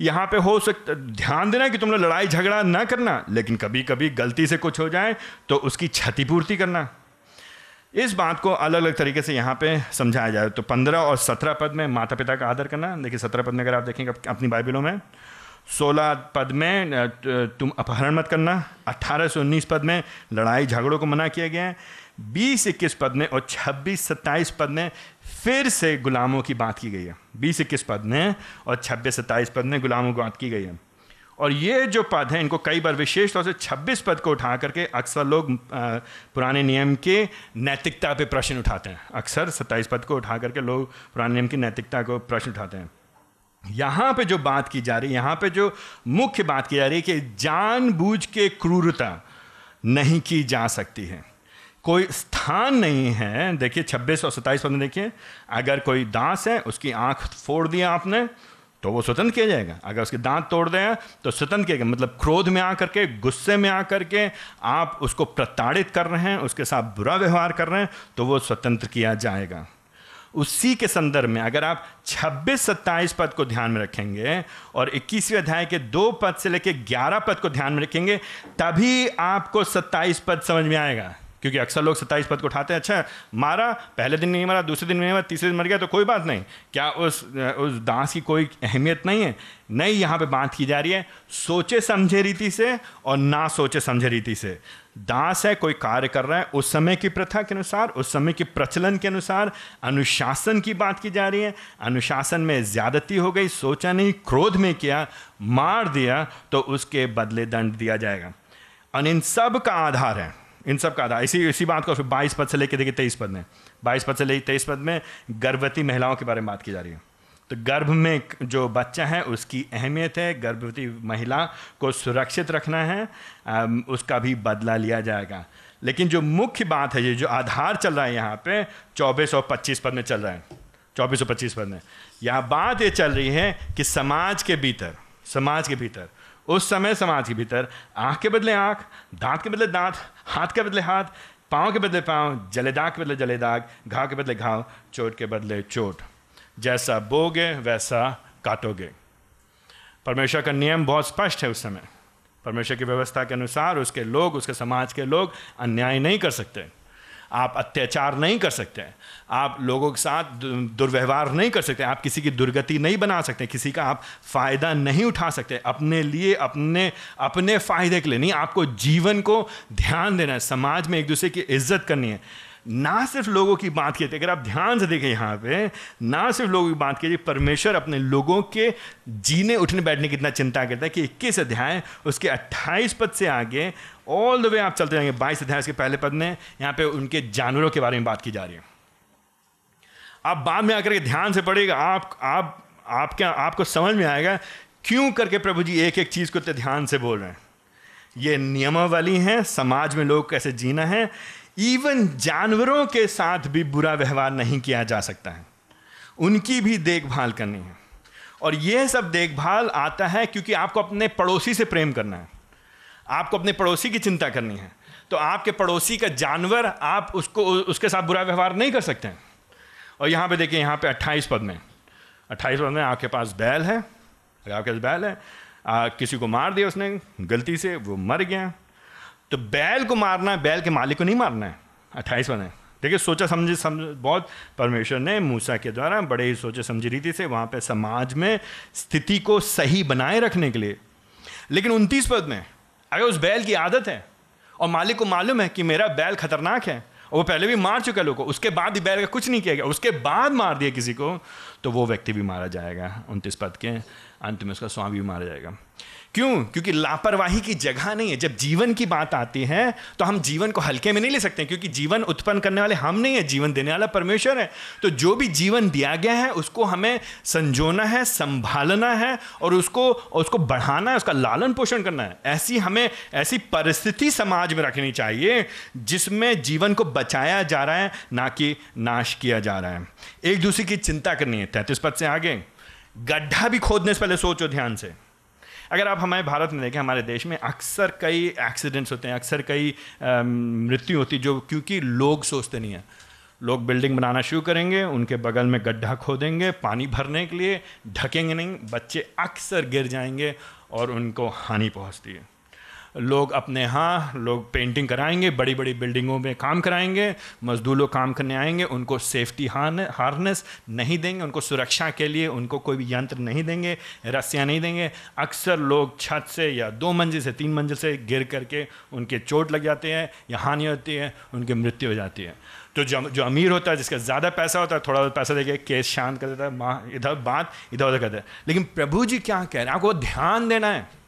यहाँ पे हो सकता, ध्यान देना कि तुम लोग लड़ाई झगड़ा ना करना, लेकिन कभी कभी गलती से कुछ हो जाए तो उसकी क्षतिपूर्ति करना। इस बात को अलग अलग तरीके से यहाँ पे समझाया जाए। तो पंद्रह और सत्रह पद में माता पिता का आदर करना। देखिए, सत्रह पद में अगर आप देखेंगे अपनी बाइबलों में सोलह पद में तुम अपहरण मत करना। अट्ठारह से उन्नीस पद में लड़ाई झगड़ों को मना किया गया। है बीस इक्कीस पद में और छब्बीस सत्ताईस पद में फिर से गुलामों की बात की गई है। बीस इक्कीस पद में और छब्बीस सत्ताईस पद में गुलामों की बात की गई है। और ये जो पद हैं, इनको कई बार विशेष तौर से 26 पद को उठा करके अक्सर लोग पुराने नियम के नैतिकता पे प्रश्न उठाते हैं। अक्सर 27 पद को उठा करके लोग पुराने नियम की नैतिकता को प्रश्न उठाते हैं। यहाँ पे जो बात की जा रही है यहाँ पे जो मुख्य बात की जा रही है कि जानबूझ के क्रूरता नहीं की जा सकती है। कोई स्थान नहीं है। देखिए 26 और 27 पद में देखिए, अगर कोई दास है, उसकी आँख फोड़ दिया आपने तो वो स्वतंत्र किया जाएगा। अगर उसके दांत तोड़ दें तो स्वतंत्र किया मतलब क्रोध में आकर के, गुस्से में आकर के आप उसको प्रताड़ित कर रहे हैं, उसके साथ बुरा व्यवहार कर रहे हैं तो वो स्वतंत्र किया जाएगा। उसी के संदर्भ में अगर आप 26 सत्ताईस पद को ध्यान में रखेंगे और 21वें अध्याय के दो पद से लेकर 11 पद को ध्यान में रखेंगे, तभी आपको 27 पद समझ में आएगा। क्योंकि अक्सर लोग सत्ताईस पद को उठाते हैं। अच्छा मारा, पहले दिन नहीं मारा, दूसरे दिन नहीं मारा, तीसरे दिन मर गया तो कोई बात नहीं। क्या उस उस दास की कोई अहमियत नहीं है? नहीं, यहाँ पे बात की जा रही है, सोचे समझे रीति से और ना सोचे समझे रीति से। दास है, कोई कार्य कर रहा है, उस समय की प्रथा के अनुसार, उस समय के प्रचलन के अनुसार अनुशासन की बात की जा रही है। अनुशासन में ज्यादती हो गई, सोचा नहीं, क्रोध में किया, मार दिया तो उसके बदले दंड दिया जाएगा। और इन सब का आधार है। इन सब का आधार। इसी इसी बात को बाईस पद से लेकर देखिए तेईस पद में। बाईस पद से लेकर तेईस पद में गर्भवती महिलाओं के बारे में बात की जा रही है। तो गर्भ में जो बच्चा है, उसकी अहमियत है। गर्भवती महिला को सुरक्षित रखना है उसका भी बदला लिया जाएगा। लेकिन जो मुख्य बात है, ये जो आधार चल रहा है यहाँ पे, चौबीस और पच्चीस पद में चल रहा है। चौबीस और पच्चीस पद में। यहाँ बात ये चल रही है कि समाज के भीतर, समाज के भीतर उस समय समाज के भीतर आँख के बदले आँख, दांत के बदले दांत, हाथ के बदले हाथ, पाँव के बदले पाँव जलेदाग के बदले जलेदाग घाव के बदले घाव, चोट के बदले चोट। जैसा बोगे, वैसा काटोगे। परमेश्वर का नियम बहुत स्पष्ट है उस समय। परमेश्वर की व्यवस्था के अनुसार उसके लोग, उसके समाज के लोग अन्याय नहीं कर सकते। आप अत्याचार नहीं कर सकते हैं। आप लोगों के साथ दुर्व्यवहार नहीं कर सकते आप किसी की दुर्गति नहीं बना सकते किसी का आप फ़ायदा नहीं उठा सकते अपने लिए, अपने अपने फ़ायदे के लिए नहीं। आपको जीवन को ध्यान देना है। समाज में एक दूसरे की इज़्ज़त करनी है। ना सिर्फ़ लोगों की बात की अगर आप ध्यान से देखें यहाँ पे, ना सिर्फ़ लोगों की बात कीजिए परमेश्वर अपने लोगों के जीने उठने बैठने की इतना चिंता करता है कि इक्कीस अध्याय, उसके अट्ठाईस पद से आगे ऑल द वे आप चलते जाएँगे, बाईस अध्याय के पहले पद में, यहाँ पे उनके जानवरों के बारे में बात की जा रही है। आप बाद में आकर के ध्यान से पढ़ेगा आप आप आप क्या आपको समझ में आएगा, क्यों करके प्रभु जी एक एक चीज़ को तो ध्यान से बोल रहे हैं। ये नियमावली है, समाज में लोग कैसे जीना है इवन जानवरों के साथ भी बुरा व्यवहार नहीं किया जा सकता है। उनकी भी देखभाल करनी है। और यह सब देखभाल आता है क्योंकि आपको अपने पड़ोसी से प्रेम करना है। आपको अपने पड़ोसी की चिंता करनी है। तो आपके पड़ोसी का जानवर आप उसको उसके साथ बुरा व्यवहार नहीं कर सकते हैं। और यहाँ पे देखिए यहाँ पे 28 पद में। 28 पद में आपके पास बैल है। अगर आपके पास बैल है आ, किसी को मार दिया उसने गलती से वो मर गया। तो बैल को मारना है, बैल के मालिक को नहीं मारना है। अट्ठाईस है देखिए, सोचा समझे, समझ, बहुत परमेश्वर ने मूसा के द्वारा बड़े ही सोचे समझी रीति से वहाँ पे समाज में स्थिति को सही बनाए रखने के लिए। लेकिन उनतीस पद में, अगर उस बैल की आदत है, और मालिक को मालूम है कि मेरा बैल खतरनाक है, और वो पहले भी मार चुका लोगों को, उसके बाद भी बैल का कुछ नहीं किया गया, उसके बाद मार दिया किसी को तो वो व्यक्ति भी मारा जाएगा उनतीस पद के। अंत में उसका स्वामी भी मारा जाएगा। क्यों? क्योंकि लापरवाही की जगह नहीं है। जब जीवन की बात आती है तो हम जीवन को हल्के में नहीं ले सकते, क्योंकि जीवन उत्पन्न करने वाले हम नहीं है, जीवन देने वाला परमेश्वर है। तो जो भी जीवन दिया गया है, उसको हमें संजोना है, संभालना है, और उसको उसको बढ़ाना है, उसका लालन पोषण करना है। ऐसी हमें, ऐसी परिस्थिति समाज में रखनी चाहिए, जिसमें जीवन को बचाया जा रहा है, ना कि नाश किया जा रहा है। एक दूसरे की चिंता करनी है। तैतीस पद से आगे। गड्ढा भी खोदने से पहले सोचो ध्यान से। अगर आप हमारे भारत में देखें, हमारे देश में अक्सर कई एक्सीडेंट्स होते हैं, अक्सर कई मृत्यु होती जो क्योंकि लोग सोचते नहीं हैं। लोग बिल्डिंग बनाना शुरू करेंगे, उनके बगल में गड्ढा खोदेंगे, पानी भरने के लिए ढकेंगे नहीं, बच्चे अक्सर गिर जाएँगे और उनको हानि पहुँचती है। लोग अपने यहाँ लोग पेंटिंग कराएँगे बड़ी बड़ी बिल्डिंगों में काम कराएँगे, मजदूर लोग काम करने आएँगे, उनको सेफ्टी हार्नेस नहीं देंगे, उनको सुरक्षा के लिए उनको कोई भी यंत्र नहीं देंगे, रस्सियाँ नहीं देंगे। अक्सर लोग छत से या दो मंजिल से तीन मंजिल से गिर करके उनके चोट लग जाते हैं या हानि होती है, उनकी मृत्यु हो जाती है। तो जो जो अमीर होता है, जिसका ज़्यादा पैसा होता है, थोड़ा बहुत पैसा देके केस शांत कर देता है, माँ, इधर बात, इधर उधर करता है। लेकिन प्रभु जी क्या कह रहे हैं? आपको ध्यान देना है।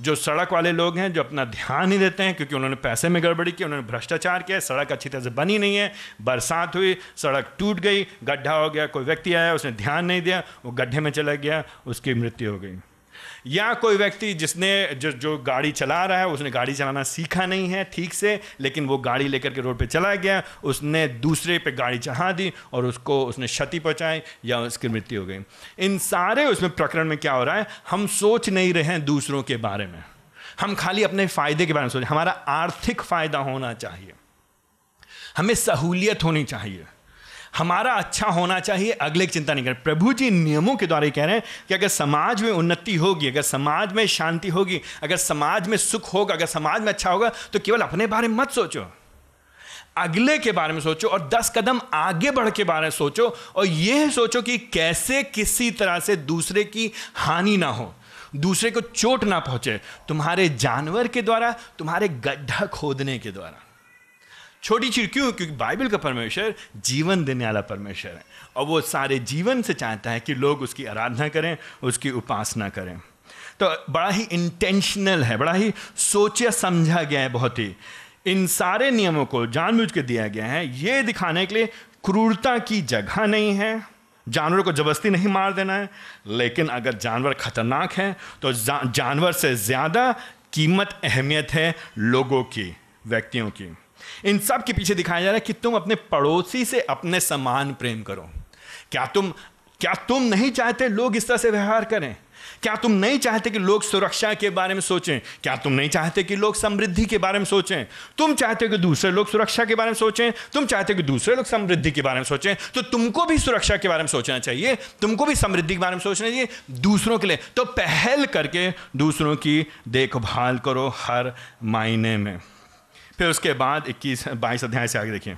जो सड़क वाले लोग हैं, जो अपना ध्यान ही देते हैं, क्योंकि उन्होंने पैसे में गड़बड़ी की, उन्होंने भ्रष्टाचार किया, सड़क अच्छी तरह से बनी नहीं है, बरसात हुई, सड़क टूट गई, गड्ढा हो गया, कोई व्यक्ति आया, उसने ध्यान नहीं दिया, वो गड्ढे में चला गया, उसकी मृत्यु हो गई। या कोई व्यक्ति जिसने जो जो गाड़ी चला रहा है, उसने गाड़ी चलाना सीखा नहीं है ठीक से, लेकिन वो गाड़ी लेकर के रोड पे चला गया, उसने दूसरे पे गाड़ी चढ़ा दी और उसको उसने क्षति पहुँचाई या उसकी मृत्यु हो गई। इन सारे उसमें प्रकरण में क्या हो रहा है, हम सोच नहीं रहे हैं दूसरों के बारे में। हम खाली अपने फ़ायदे के बारे में सोच हमारा आर्थिक फ़ायदा होना चाहिए। हमें सहूलियत होनी चाहिए। हमारा अच्छा होना चाहिए, अगले की चिंता नहीं करें। प्रभु जी नियमों के द्वारा कह रहे हैं कि अगर समाज में उन्नति होगी, अगर समाज में शांति होगी, अगर समाज में सुख होगा, अगर समाज में अच्छा होगा तो केवल अपने बारे में मत सोचो। अगले के बारे में सोचो और दस कदम आगे बढ़ के बारे में सोचो और यह सोचो कि कैसे किसी तरह से दूसरे की हानि ना हो, दूसरे को चोट ना पहुँचे। तुम्हारे जानवर के द्वारा, तुम्हारे गड्ढा खोदने के द्वारा। छोटी चीज़ क्यों? क्योंकि बाइबल का परमेश्वर जीवन देने वाला परमेश्वर है। और वो सारे जीवन से चाहता है कि लोग उसकी आराधना करें उसकी उपासना करें। तो बड़ा ही इंटेंशनल है बड़ा ही सोचा समझा गया है बहुत ही। इन सारे नियमों को जानबूझ के दिया गया है। ये दिखाने के लिए क्रूरता की जगह नहीं है। जानवरों को ज़बरदस्ती नहीं मार देना है। लेकिन अगर जानवर खतरनाक है तो जा, जानवर से ज़्यादा कीमत अहमियत है लोगों की व्यक्तियों की। इन सब के पीछे दिखाया जा रहा है कि तुम अपने पड़ोसी से अपने समान प्रेम करो। क्या तुम क्या तुम नहीं चाहते लोग इस तरह से व्यवहार करें? क्या तुम नहीं चाहते कि लोग सुरक्षा के बारे में सोचें? क्या तुम नहीं चाहते कि लोग समृद्धि के बारे में सोचें? तुम चाहते हो कि दूसरे लोग सुरक्षा के बारे में सोचें? तुम चाहते हो कि दूसरे लोग समृद्धि के बारे में सोचें? तो तुमको भी सुरक्षा के बारे में सोचना चाहिए। तुमको भी समृद्धि के बारे में सोचना चाहिए दूसरों के लिए। तो पहल करके दूसरों की देखभाल करो हर मायने में। फिर उसके बाद इक्कीस, बाईस अध्याय से आगे देखिए।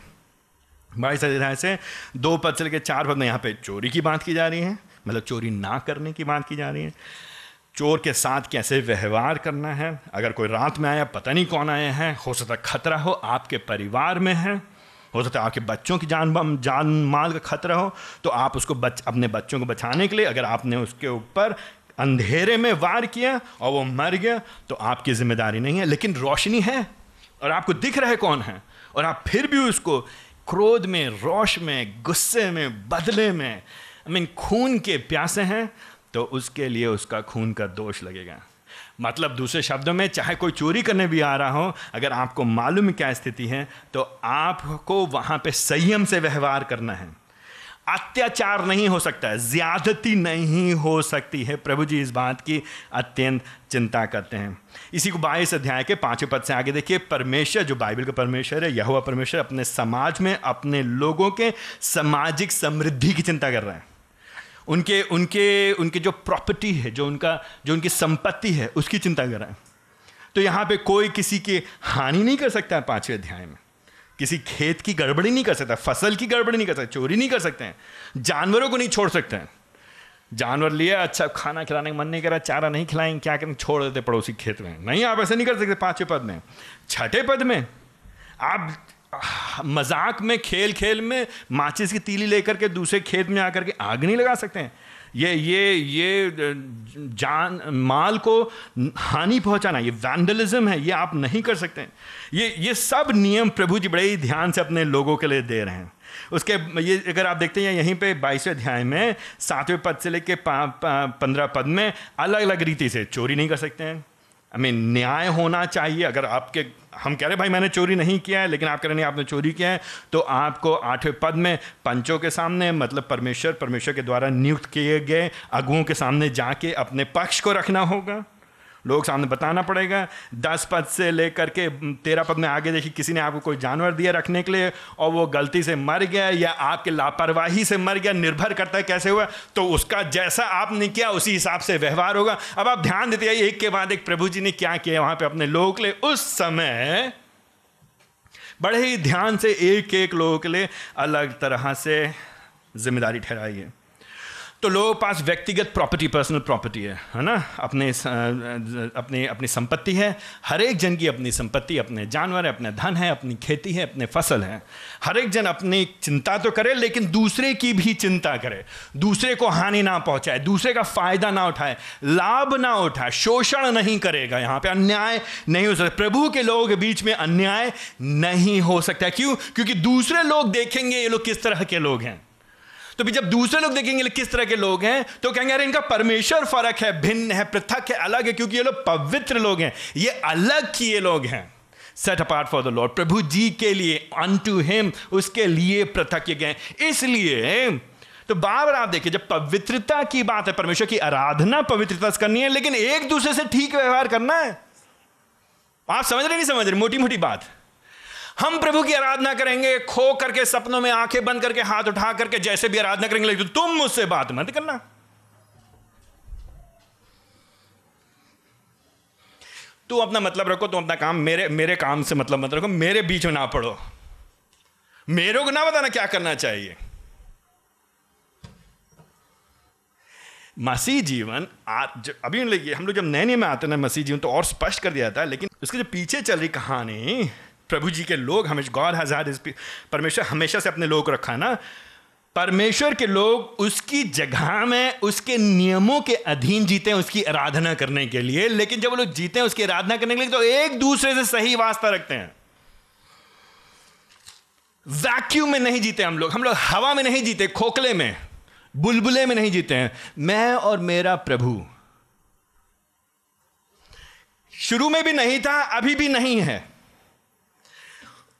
बाईस अध्याय से दो पद चल के चार पद में यहाँ पे चोरी की बात की जा रही है मतलब चोरी ना करने की बात की जा रही है। चोर के साथ कैसे व्यवहार करना है, अगर कोई रात में आया, पता नहीं कौन आया है, हो सकता खतरा हो, आपके परिवार में है, हो सकता है आपके बच्चों की जान जान माल का खतरा हो तो आप उसको बच, अपने बच्चों को बचाने के लिए अगर आपने उसके ऊपर अंधेरे में वार किया और वो मर गया तो आपकी ज़िम्मेदारी नहीं है। लेकिन रोशनी है और आपको दिख रहे कौन है? और आप फिर भी उसको क्रोध में रोश में, गुस्से में, बदले में आई मीन खून के प्यासे हैं तो उसके लिए उसका खून का दोष लगेगा। मतलब दूसरे शब्दों में, चाहे कोई चोरी करने भी आ रहा हो, अगर आपको मालूम क्या स्थिति है तो आपको वहाँ पे संयम से व्यवहार करना है। अत्याचार नहीं हो सकता है, ज्यादती नहीं हो सकती है। प्रभु जी इस बात की अत्यंत चिंता करते हैं। इसी को बाईस अध्याय के पाँचवें पद से आगे देखिए, परमेश्वर, जो बाइबल का परमेश्वर है यह परमेश्वर अपने समाज में, अपने लोगों के सामाजिक समृद्धि की चिंता कर रहे हैं। उनके उनके उनके जो प्रॉपर्टी है, जो उनका, जो उनकी संपत्ति है, उसकी चिंता कर रहे हैं। तो यहाँ पे कोई किसी की हानि नहीं कर सकता है पाँचवें अध्याय में। किसी खेत की गड़बड़ी नहीं कर सकता, फ़सल की गड़बड़ी नहीं कर सकते, चोरी नहीं कर सकते हैं। जानवरों को नहीं छोड़ सकते हैं। जानवर लिया अच्छा खाना खिलाने का मन नहीं करा चारा नहीं खिलाएँगे क्या करें? छोड़ देते पड़ोसी खेत में। नहीं, आप ऐसे नहीं कर सकते पाँचवें पद में। छठे पद में, आप मज़ाक में खेल खेल में माचिस की तीली लेकर के दूसरे खेत में आकर के आग नहीं लगा सकते हैं। ये ये ये जान, माल को हानि पहुंचाना, ये वैंडलिज्म है, ये आप नहीं कर सकते। ये ये सब नियम प्रभु जी बड़े ही ध्यान से अपने लोगों के लिए दे रहे हैं। उसके, ये अगर आप देखते हैं यहीं पे बाईसवें अध्याय में, सातवें पद से लेके पंद्रह पद में अलग अलग रीति से चोरी नहीं कर सकते हैं। आई मीन न्याय होना चाहिए, अगर आपके हम कह रहे भाई, मैंने चोरी नहीं किया है, लेकिन आप कह रहे नहीं, आपने चोरी किया है। तो आपको आठवें पद में पंचों के सामने मतलब परमेश्वर परमेश्वर के द्वारा नियुक्त किए गए अगुओं के सामने जाके अपने पक्ष को रखना होगा। लोग सामने बताना पड़ेगा। दस पद से लेकर के तेरह पद में आगे देखिए, किसी ने आपको कोई जानवर दिया रखने के लिए और वो गलती से मर गया या आपके लापरवाही से मर गया, निर्भर करता है कैसे हुआ तो उसका जैसा आपने किया, उसी हिसाब से व्यवहार होगा। अब आप ध्यान देते एक के बाद एक प्रभु जी ने क्या किया वहाँ पर अपने लोगों के लिए? उस समय बड़े ही ध्यान से एक एक लोगों के लिए अलग तरह से ज़िम्मेदारी ठहराई है। तो लोगों के पास व्यक्तिगत प्रॉपर्टी पर्सनल प्रॉपर्टी है है ना? अपने अपनी अपनी संपत्ति है। हर एक जन की अपनी संपत्ति, अपने जानवर है, अपने धन है, अपनी खेती है, अपने फ़सल है। हर एक जन अपनी चिंता तो करे, लेकिन दूसरे की भी चिंता करे। दूसरे को हानि ना पहुँचाए, दूसरे का फ़ायदा ना उठाए, लाभ ना उठाए, शोषण नहीं करेगा यहाँ पे। अन्याय नहीं हो सकता। प्रभु के लोगों के बीच में अन्याय नहीं हो सकता। क्यों? क्योंकि दूसरे लोग देखेंगे ये लोग किस तरह के लोग हैं। तो भी जब दूसरे लोग देखेंगे किस तरह के लोग हैं? तो कहेंगे, अरे, इनका परमेश्वर फ़र्क है, भिन्न है, पृथक है, अलग है, क्योंकि ये लोग पवित्र लोग हैं। ये अलग किए लोग हैं। Set apart for the Lord प्रभु जी के लिए अन टू हिम उसके लिए पृथक किए गए। इसलिए तो बार बार आप देखिए, जब पवित्रता की बात है, परमेश्वर की आराधना पवित्रता से करनी है, लेकिन एक दूसरे से ठीक व्यवहार करना है। आप समझ रहे नहीं समझ रहे? मोटी मोटी बात। हम प्रभु की आराधना करेंगे, खो करके, सपनों में आँखें बंद करके, हाथ उठा करके, जैसे भी आराधना करेंगे, लेकिन तुम मुझसे बात मत करना। तू अपना मतलब रखो, तुम अपना काम, मेरे मेरे काम से मतलब मत रखो, मेरे बीच में ना पढ़ो मेरे को ना बताना क्या करना चाहिए। मसीह जीवन, आज अभी हम लोग जब नए नए में आते हैं, मसीह जीवन तो और स्पष्ट कर दिया है, लेकिन उसके जो पीछे चल रही कहानी प्रभु जी के लोग हमेशा गॉड हैज़ परमेश्वर, हमेशा से अपने लोग रखा ना। परमेश्वर के लोग उसकी जगह में, उसके नियमों के अधीन जीते हैं उसकी आराधना करने के लिए। लेकिन जब वो लोग जीते हैं उसकी आराधना करने के लिए तो एक दूसरे से सही वास्ता रखते हैं। वैक्यूम में नहीं जीते हम लोग। हम लोग हवा में नहीं जीते, खोखले में, बुलबुले में नहीं जीते हैं। मैं और मेरा प्रभु। शुरू में भी नहीं था, अभी भी नहीं है।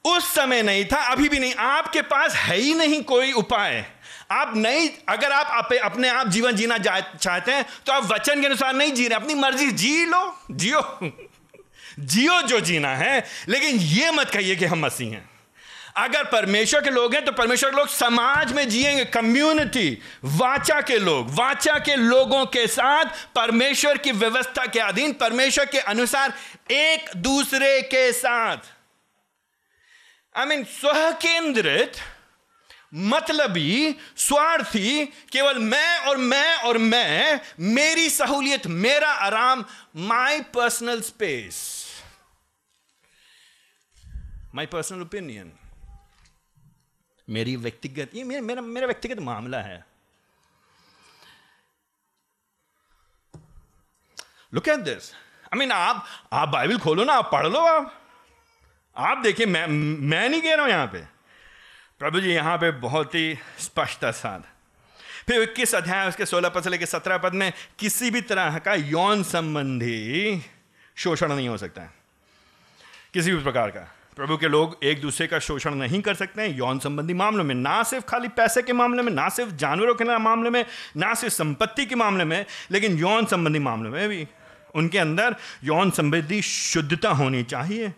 उस समय नहीं था अभी भी नहीं। आपके पास है ही नहीं कोई उपाय। आप नहीं अगर आप अपे, अपने आप जीवन जीना चाहते हैं तो आप वचन के अनुसार नहीं जी रहे। अपनी मर्ज़ी जी लो जियो। जियो जो जीना है। लेकिन यह मत कहिए कि हम मसीह हैं। अगर परमेश्वर के लोग हैं तो परमेश्वर के लोग समाज में जिएँगे। कम्युनिटी वाचा के लोग वाचा के लोगों के साथ परमेश्वर की व्यवस्था के अधीन परमेश्वर के अनुसार एक दूसरे के साथ। आई मीन स्व केंद्रित मतलबी स्वार्थी केवल मैं और मैं और मैं, मेरी सहूलियत, मेरा आराम my personal space my personal opinion मेरी व्यक्तिगत, ये मेरा मेरा मेरा व्यक्तिगत मामला है। Look at this I mean आप आप बाइबल खोलो ना, आप पढ़ लो आप। आप देखिए, मैं मैं नहीं कह रहा हूँ यहाँ पे। प्रभु जी, यहाँ पे बहुत ही स्पष्ट साध। फिर इक्कीस अध्याय, उसके सोलह पद से लेकर सत्रह पद में किसी भी तरह का यौन संबंधी शोषण नहीं हो सकता है। किसी भी प्रकार का। प्रभु के लोग एक दूसरे का शोषण नहीं कर सकते हैं, यौन संबंधी मामलों में। ना सिर्फ़ खाली पैसे के मामले में, ना सिर्फ़ जानवरों के मामले में, ना सिर्फ़ संपत्ति के मामले में, लेकिन यौन संबंधी मामलों में भी उनके अंदर यौन संबंधी शुद्धता होनी चाहिए।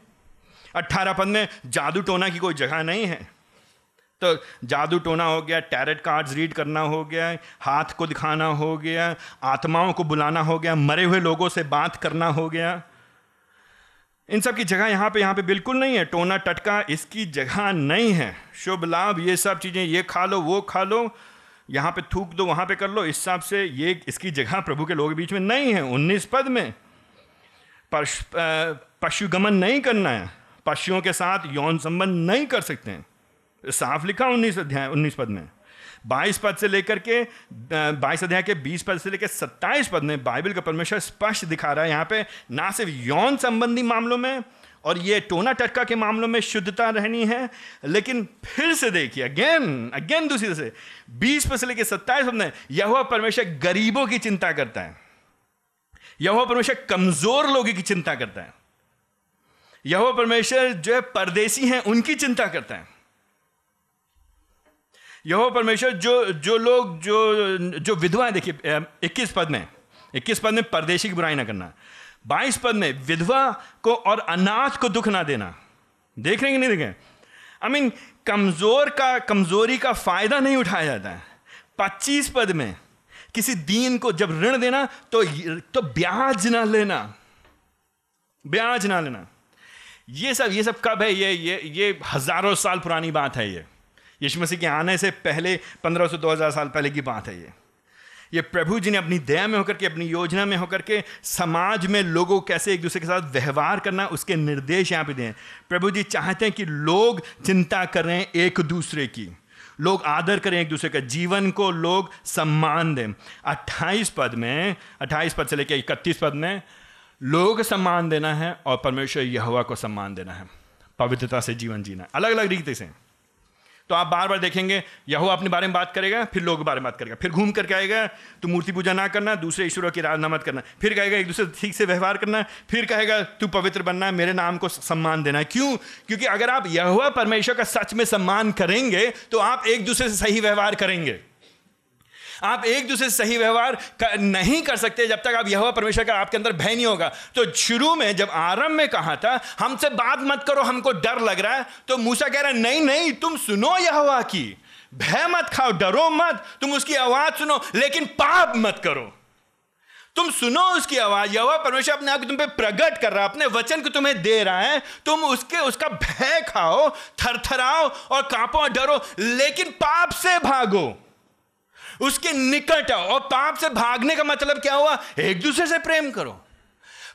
अट्ठारह पद में जादू टोना की कोई जगह नहीं है। तो जादू टोना हो गया, टैरेट कार्ड्स रीड करना हो गया, हाथ को दिखाना हो गया, आत्माओं को बुलाना हो गया, मरे हुए लोगों से बात करना हो गया। इन सब की जगह यहाँ पे यहाँ पे बिल्कुल नहीं है। टोना टटका इसकी जगह नहीं है। शुभ लाभ, ये सब चीज़ें, ये खा लो, वो खा लो। यहाँ पे थूक दो, वहाँ पे कर लो। इस हिसाब से ये इसकी जगह प्रभु के लोगों के बीच में नहीं है। उन्नीस पद में। पशुगमन नहीं करना है। पशुओं के साथ यौन संबंध नहीं कर सकते हैं। साफ़ लिखा उन्नीस अध्याय, उन्नीस पद में। बाईस पद से लेकर के बाईस अध्याय के बीस पद से लेकर सत्ताईस पद में बाइबल का परमेश्वर स्पष्ट दिखा रहा है। यहाँ पे ना सिर्फ़ यौन संबंधी मामलों में और ये टोना टटका के मामलों में शुद्धता रहनी है, लेकिन फिर से देखिए अगेन अगेन दूसरी से, बीस पद से लेकर सत्ताईस पद में यह परमेश्वर गरीबों की चिंता करता है। यह परमेश्वर कमज़ोर लोगों की चिंता करता है। यह परमेश्वर जो है परदेसी हैं, उनकी चिंता करता है। यहो परमेश्वर जो जो लोग, जो जो विधवा है, देखिए इक्कीस पद में, इक्कीस पद में परदेशी की बुराई ना करना। बाईस पद में विधवा को और अनाथ को दुख ना देना। देख रहे हैं कि नहीं देखें? आई मीन कमज़ोर का, कमज़ोरी का फ़ायदा नहीं उठाया जाता है। पच्चीस पद में किसी दीन को जब ऋण देना तो तो ब्याज ना लेना। ब्याज ना लेना। ये सब ये सब कब है? ये ये ये हज़ारों साल पुरानी बात है ये। यीशु मसीह के आने से पहले पंद्रह सौ, दो हज़ार साल पहले की बात है ये। ये प्रभु जी ने अपनी दया में होकर के, अपनी योजना में होकर के समाज में लोगों को कैसे एक दूसरे के साथ व्यवहार करना, उसके निर्देश यहाँ पे दें। प्रभु जी चाहते हैं कि लोग चिंता करें एक दूसरे की। लोग आदर करें एक दूसरे का। जीवन को लोग सम्मान दें। अट्ठाईस पद में, अट्ठाईस पद से लेकर इकतीस पद में लोग को सम्मान देना है और परमेश्वर यहवा को सम्मान देना है। पवित्रता से जीवन जीना अलग अलग रीति से। तो आप बार बार देखेंगे यहो अपने बारे में बात करेगा, फिर लोगों के बारे में बात करेगा। फिर घूम करके आएगा तो मूर्ति पूजा ना करना, दूसरे ईश्वरों की आराधना मत करना। फिर कहेगा, एक दूसरे ठीक से व्यवहार करना। फिर कहेगा, तू पवित्र बनना है मेरे नाम को सम्मान देना। है क्यों? क्योंकि अगर आप यहुआ परमेश्वर का सच में सम्मान करेंगे तो आप एक दूसरे से सही व्यवहार करेंगे। आप एक दूसरे से सही व्यवहार नहीं कर सकते जब तक आप यह परमेश्वर का आपके अंदर भय नहीं होगा। तो शुरू में जब आरंभ में कहा था, हमसे बात मत करो, हमको डर लग रहा है तो मूसा कह रहा है, नहीं नहीं, तुम सुनो यह की। भय मत खाओ, डरो मत, तुम उसकी आवाज़ सुनो, लेकिन पाप मत करो। तुम सुनो उसकी आवाज़ यह परमेश्वर अपने आप को तुम पे प्रकट कर रहा है, अपने वचन को तुम्हें दे रहा है, तुम उसके, उसका भय खाओ, थरथराओ और कांपो डरो, लेकिन पाप से भागो। उसके निकट आओ। और पाप से भागने का मतलब क्या हुआ? एक दूसरे से प्रेम करो।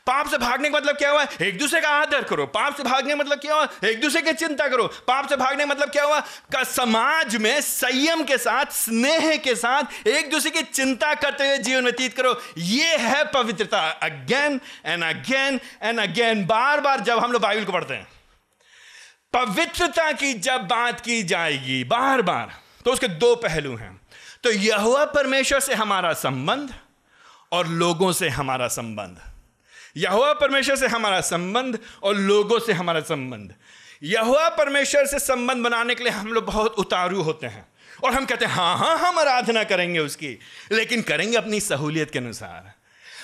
पाप से भागने का मतलब क्या हुआ? एक दूसरे का आदर करो। पाप से भागने का मतलब क्या हुआ? एक दूसरे की चिंता करो। पाप से भागने का मतलब क्या हुआ? का समाज में संयम के साथ, स्नेह के साथ एक दूसरे की चिंता करते हुए जीवन व्यतीत करो। ये है पवित्रता। Again and again and again बार बार जब हम लोग बाइबल को पढ़ते हैं। पवित्रता की जब बात की जाएगी बार बार तो उसके दो पहलू हैं। तो यह परमेश्वर से हमारा संबंध और लोगों से हमारा संबंध। यहुआ परमेश्वर से हमारा संबंध और लोगों से हमारा संबंध। यहुआ परमेश्वर से संबंध बनाने के लिए हम लोग बहुत उतारू होते हैं और हम कहते हैं हाँ हाँ हम आराधना करेंगे उसकी, लेकिन करेंगे अपनी सहूलियत के अनुसार।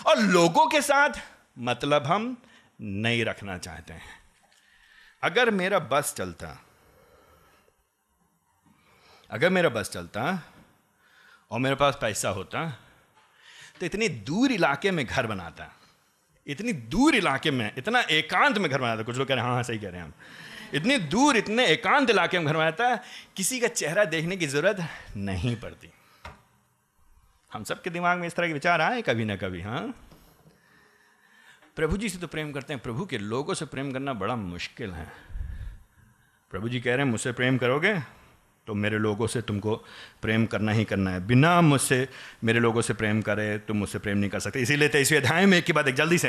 और लोगों के साथ मतलब हम नहीं रखना चाहते हैं। अगर मेरा बस चलता, अगर मेरा बस चलता और मेरे पास पैसा होता तो इतनी दूर इलाके में घर बनाता, इतनी दूर इलाके में, इतना एकांत में घर बनाता। कुछ लोग कह रहे हैं हाँ हाँ सही कह रहे हैं हम। इतनी दूर, इतने एकांत इलाके में घर बनाता, किसी का चेहरा देखने की ज़रूरत नहीं पड़ती। हम सबके दिमाग में इस तरह के विचार आए कभी ना कभी हाँ? प्रभु जी से तो प्रेम करते हैं। प्रभु के लोगों से प्रेम करना बड़ा मुश्किल है। प्रभु जी कह रहे हैं, मुझसे प्रेम करोगे? तो मेरे लोगों से तुमको प्रेम करना ही करना है। बिना मुझसे मेरे लोगों से प्रेम करे, तुम मुझसे प्रेम नहीं कर सकते। इसीलिए तेईसवें अध्याय में एक की बात एक जल्दी से।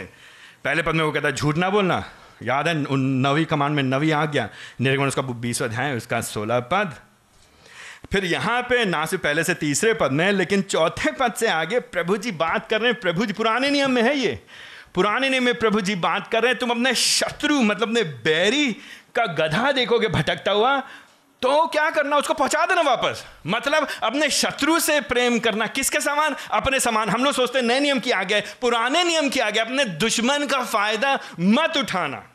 पहले पद में वो कहता है, झूठ ना बोलना। याद है, उन नवी कमान में नवी आ गया निर्गुण उसका बीसवा अध्याय उसका सोलह पद। फिर यहाँ पे ना सिर्फ़ पहले से तीसरे पद में, लेकिन चौथे पद से आगे प्रभु जी बात कर रहे हैं। प्रभु जी पुराने नियम में है ये। पुराने नियम में प्रभु जी बात कर रहे हैं। तुम अपने शत्रु मतलब अपने बैरी का गधा देखोगे, भटकता हुआ तो क्या करना, उसको पहुँचा देना वापस? मतलब अपने शत्रु से प्रेम करना, किसके समान? अपने समान। हम लोग सोचते नए नियम की आगे पुराने नियम की आगे अपने दुश्मन का फ़ायदा मत उठाना।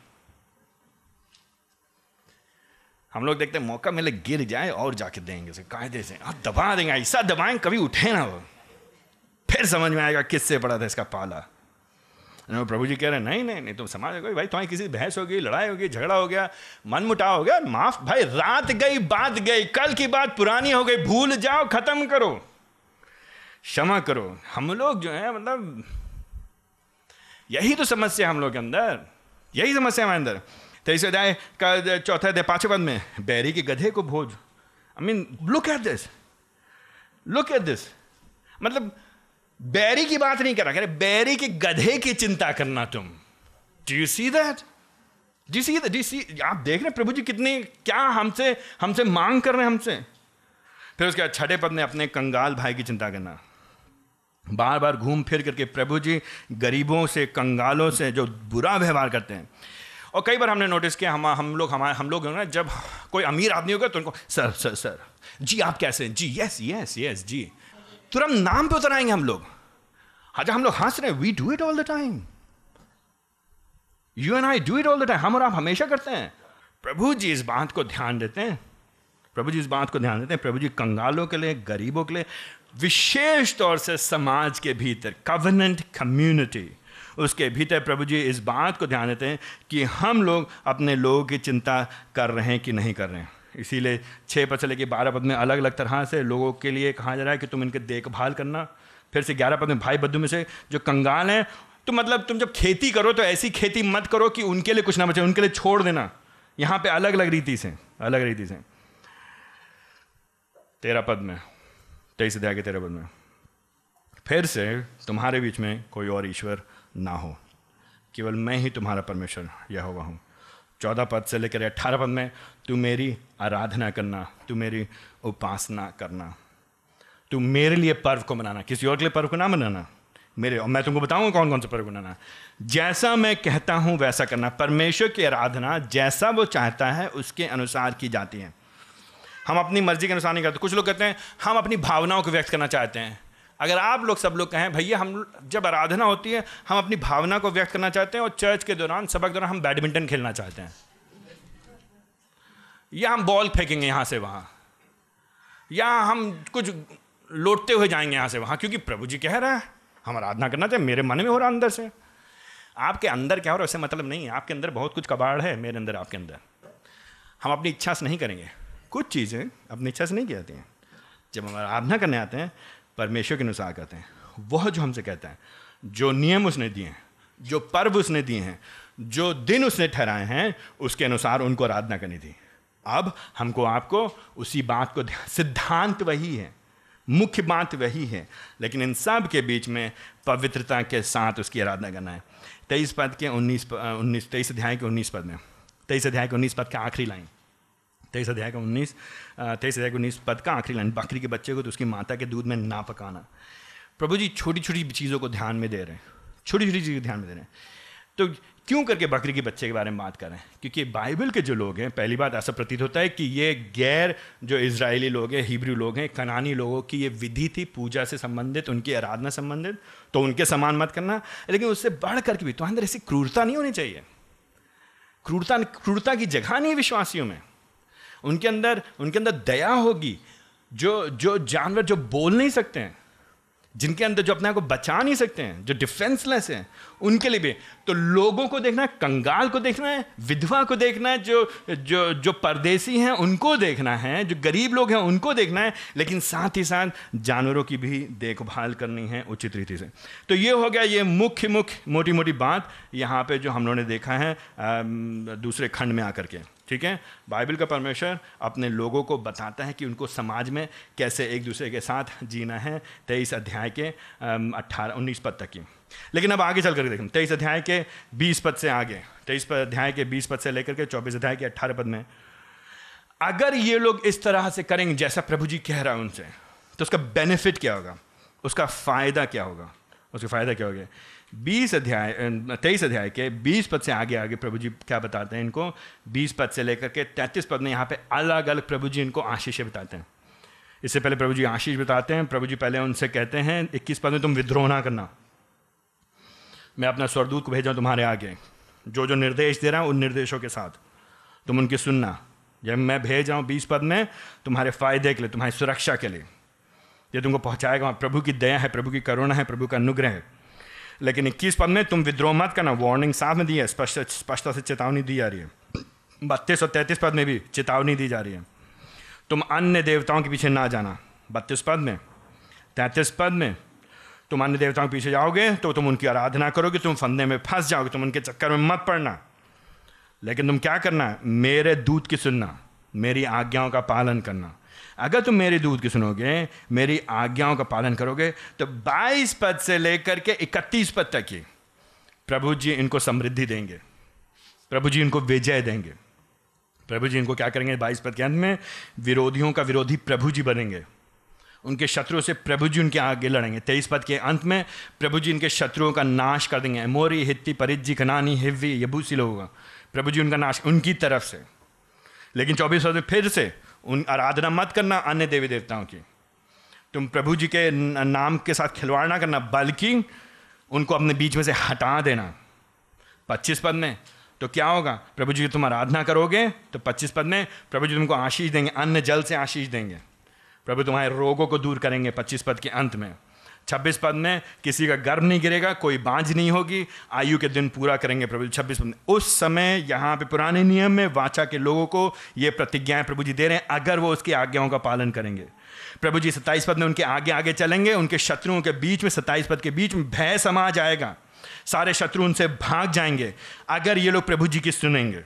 हम लोग देखते मौका मिले, गिर जाए और जाके देंगे कायदे से। आप दबा देंगे, ऐसा दबाएँ, कभी उठे ना वो। फिर समझ में आएगा किससे पड़ा था इसका पाला। प्रभु जी कह रहे हैं नहीं नहीं नहीं तुम समझ गए भाई तुम्हारी किसी बहस होगी लड़ाई होगी झगड़ा हो गया मन मुटाव हो गया माफ़ भाई रात गई बात गई कल की बात पुरानी हो गई भूल जाओ खत्म करो क्षमा करो हम लोग जो है मतलब यही तो समस्या हम लोग के अंदर यही समस्या हमारे अंदर तेईस अध्याय का चौथा अध्याय पाँचवें पद में बैरी के गधे को भोज I mean look at this look at this मतलब बैरी की बात नहीं कर रहा कह रहे, बैरी के गधे की चिंता करना तुम. डू यू सी दैट जी सी डी सी आप देख रहे प्रभु जी कितनी, क्या हमसे हमसे मांग कर रहे हैं हमसे। फिर उसके बाद छठे पद ने अपने कंगाल भाई की चिंता करना। बार बार घूम फिर करके प्रभु जी गरीबों से, कंगालों से जो बुरा व्यवहार करते हैं। और कई बार हमने नोटिस किया, हम हम लोग हमारे हम लोग ना जब कोई अमीर आदमी होगा तो उनको, सर सर सर, जी आप कैसे हैं? जी यस यस यस जी। तुरंत नाम पे उतर आएँगे हम लोग। अच्छा हम लोग हंस रहे we do it all the time you and I do it all the time हम और आप हमेशा करते हैं। प्रभु जी इस बात को ध्यान देते हैं। प्रभु जी इस बात को ध्यान देते हैं। प्रभु जी कंगालों के लिए, गरीबों के लिए, विशेष तौर से समाज के भीतर कवर्नेंट कम्युनिटी उसके भीतर प्रभु जी इस बात को ध्यान देते हैं कि हम लोग अपने लोगों की चिंता कर रहे हैं कि नहीं कर रहे हैं। इसीलिए छः पद से लेकर बारह पद में अलग अलग तरह से लोगों के लिए कहा जा रहा है कि तुम इनकी देखभाल करना। फिर से ग्यारह पद में भाई बद्दू में से जो कंगाल हैं तो मतलब तुम जब खेती करो तो ऐसी खेती मत करो कि उनके लिए कुछ ना बचे, उनके लिए छोड़ देना। यहाँ पे अलग अलग रीति से अलग रीति से। तेरह पद में तेईस अध्याय के तेरह पद में फिर से तुम्हारे बीच में कोई और ईश्वर ना हो। केवल मैं ही तुम्हारा परमेश्वर यह हुआ हूँ। चौदह पद से लेकर अट्ठारह पद में, तू मेरी आराधना करना, तू मेरी उपासना करना, तू मेरे लिए पर्व को मनाना, किसी और के लिए पर्व को ना मनाना, मेरे और मैं तुमको बताऊँगा कौन कौन से पर्व मनाना। जैसा मैं कहता हूँ, वैसा करना। परमेश्वर की आराधना जैसा वो चाहता है, उसके अनुसार की जाती है। हम अपनी मर्ज़ी के अनुसार नहीं करते। कुछ लोग कहते हैं, हम अपनी भावनाओं को व्यक्त करना चाहते हैं। अगर आप लोग सब लोग कहें, भैया, हम जब आराधना होती है, हम अपनी भावना को व्यक्त करना चाहते हैं और चर्च के दौरान सबक दौरान हम बैडमिंटन खेलना चाहते हैं। या हम बॉल फेंकेंगे यहाँ से वहाँ। या हम कुछ लौटते हुए जाएँगे यहाँ से वहाँ, क्योंकि प्रभु जी कह रहा है, हम आराधना करना चाहिए मेरे मन में हो रहा अंदर से। आपके अंदर क्या हो रहा है उससे मतलब नहीं है। आपके अंदर बहुत कुछ कबाड़ है, मेरे अंदर, आपके अंदर। हम अपनी इच्छा से नहीं करेंगे। कुछ चीज़ें अपनी इच्छा से नहीं कहते हैं। जब हम आराधना करने आते हैं परमेश्वर के अनुसार करते हैं। वह जो हमसे कहता है, जो नियम उसने दिए हैं, जो पर्व उसने दिए हैं, जो दिन उसने ठहराए हैं, उसके अनुसार उनको आराधना करनी थी। अब हमको आपको उसी बात को सिद्धांत वही है, मुख्य बात वही है, लेकिन इन सब के बीच में पवित्रता के साथ उसकी आराधना करना है। तेईस पद के उन्नीस उन्नीस, तेईस अध्याय के उन्नीस पद में, तेईस अध्याय के उन्नीस पद का आखिरी लाइन। तेईस अध्याय का उन्नीस तेईस अध्याय के उन्नीस पद का आखिरी लाइन बकरी के बच्चे को तो उसकी माता के दूध में ना पकाना। प्रभु जी छोटी छोटी चीज़ों को ध्यान में दे रहे हैं छोटी छोटी चीज़ें ध्यान में दे रहे हैं। तो क्यों करके बकरी के बच्चे के बारे में बात कर रहे हैं? क्योंकि बाइबल के जो लोग हैं, पहली बात ऐसा प्रतीत होता है कि ये गैर जो इसराइली लोग हैं, हिब्रू लोग हैं, कनानी लोगों की ये विधि थी पूजा से संबंधित, उनकी आराधना संबंधित तो उनके समान मत करना, लेकिन उससे बढ़ करके भी तो अंदर ऐसी क्रूरता नहीं होनी चाहिए। क्रूरता क्रूरता की जगह नहीं विश्वासियों में। उनके अंदर उनके अंदर दया होगी। जो जो जानवर जो बोल नहीं सकते हैं, जिनके अंदर जो अपने आप को बचा नहीं सकते हैं, जो डिफेंसलेस हैं, उनके लिए भी। तो लोगों को देखना है, कंगाल को देखना है, विधवा को देखना है, जो जो जो परदेसी हैं, उनको देखना है, जो गरीब लोग हैं, उनको देखना है, लेकिन साथ ही साथ जानवरों की भी देखभाल करनी है उचित रीति से। तो ये हो गया ये मुख्य मुख्य मोटी मोटी बात यहाँ पे जो हम लोगों ने देखा है दूसरे खंड में आकर के। ठीक है? बाइबल का परमेश्वर अपने लोगों को बताता है कि उनको समाज में कैसे एक दूसरे के साथ जीना है, तेईस अध्याय के अट्ठारह उन्नीस पद तक की। लेकिन अब आगे चल कर देखें तेईस अध्याय के बीस पद से आगे, तेईस अध्याय के बीस पद से लेकर के चौबीस अध्याय के अट्ठारह पद में, अगर ये लोग इस तरह से करेंगे जैसा प्रभु जी कह रहा है उनसे तो उसका बेनिफिट क्या होगा? उसका फ़ायदा क्या होगा? उसका फ़ायदा क्या होगा? बीस अध्याय तेईस अध्याय के बीस पद से आगे आगे प्रभु जी क्या बताते हैं इनको? बीस पद से लेकर के तैंतीस पद में यहाँ पे अलग अलग प्रभु जी इनको आशीष बताते हैं। इससे पहले प्रभु जी आशीष बताते हैं, प्रभु जी पहले उनसे कहते हैं, इक्कीस पद में तुम विद्रोह ना करना। मैं अपना स्वरदूत को भेजा तुम्हारे आगे। जो जो निर्देश दे रहा हूँ, उन निर्देशों के साथ। तुम उनकी सुनना। जब मैं भेज रहा हूँ बीस पद में, तुम्हारे फ़ायदे के लिए, तुम्हारी सुरक्षा के लिए। ये तुमको पहुँचाएगा। प्रभु की दया है, प्रभु की करुणा है, प्रभु का अनुग्रह है। लेकिन इक्कीस पद में तुम विद्रोह मत करना। वार्निंग साफ़ में दी है, स्पष्ट स्पष्टता से चेतावनी दी जा रही है। बत्तीस और तैंतीस पद में भी चेतावनी दी जा रही है। तुम अन्य देवताओं के पीछे ना जाना। बत्तीस पद में, तैंतीस पद में तुम अन्य देवताओं के पीछे जाओगे तो तुम उनकी आराधना करोगे, तुम फंदे में फंस जाओगे, तुम उनके चक्कर में मत पड़ना। लेकिन तुम क्या करना? मेरे दूध की सुनना, मेरी आज्ञाओं का पालन करना। अगर तुम मेरे दूध की सुनोगे, मेरी आज्ञाओं का पालन करोगे तो 22 पद से लेकर के 31 पद तक ही प्रभु जी इनको समृद्धि देंगे। प्रभु जी इनको विजय देंगे। प्रभु जी इनको क्या करेंगे? बाईस पद के अंत में विरोधियों का विरोधी प्रभु जी बनेंगे। उनके शत्रुओं से प्रभु जी उनके आगे लड़ेंगे। तेईस पद के अंत में प्रभु जी इनके शत्रुओं का नाश कर देंगे। मोरी हित्ती परिजी कनानी हिव्वी, यबूसी लोगों का। प्रभु जी उनका नाश उनकी तरफ़ से। लेकिन चौबीस पद में फिर से उन आराधना मत करना अन्य देवी देवताओं की। तुम प्रभु जी के नाम के साथ खिलवाड़ ना करना, बल्कि उनको अपने बीच में से हटा देना। पच्चीस पद में तो क्या होगा? प्रभु जी तुम आराधना करोगे तो पच्चीस पद में प्रभु जी तुमको आशीष देंगे, अन्य जल से आशीष देंगे। प्रभु तुम्हारे रोगों को दूर करेंगे पच्चीस पद के अंत में। छब्बीस पद में किसी का गर्भ नहीं गिरेगा, कोई बांझ नहीं होगी, आयु के दिन पूरा करेंगे प्रभु जी, छब्बीस पद में। उस समय यहाँ पे पुराने नियम में वाचा के लोगों को ये प्रतिज्ञाएँ प्रभु जी दे रहे हैं, अगर वो उसकी आज्ञाओं का पालन करेंगे। प्रभु जी, सत्ताईस पद में उनके आगे आगे चलेंगे, उनके शत्रुओं के बीच में, सत्ताईस पद के बीच में भय समा जाएगा। सारे शत्रु उनसे भाग जाएँगे, अगर ये लोग प्रभु जी की सुनेंगे,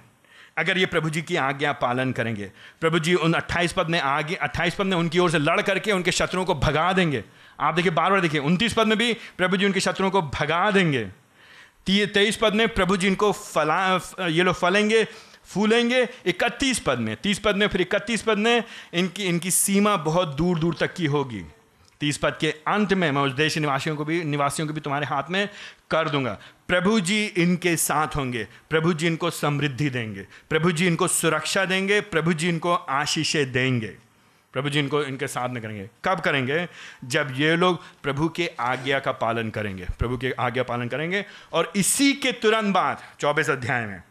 अगर ये प्रभु जी की आज्ञा पालन करेंगे। प्रभु जी उन 28 पद में आगे 28 पद में उनकी ओर से लड़ करके उनके शत्रुओं को भगा देंगे। आप देखिए, बार बार देखिए, उनतीस पद में भी प्रभु जी उनके शत्रुओं को भगा देंगे। तेईस पद में प्रभु जी इनको फला ये लोग फलेंगे, फूलेंगे, इकतीस पद में, तीस पद में, फिर इकतीस पद में इनकी इनकी सीमा बहुत दूर दूर तक की होगी। तीस पद के अंत में, मैं उस देश निवासियों को भी, निवासियों को भी तुम्हारे हाथ में कर दूँगा। प्रभु जी इनके साथ होंगे, प्रभु जी इनको समृद्धि देंगे, प्रभु जी इनको सुरक्षा देंगे, प्रभु जी इनको आशीषें देंगे। प्रभु जी इनको, इनके साथ में करेंगे। कब करेंगे? जब ये लोग प्रभु के आज्ञा का पालन करेंगे। प्रभु के आज्ञा पालन करेंगे और इसी के तुरंत बाद, चौबीस अध्याय में,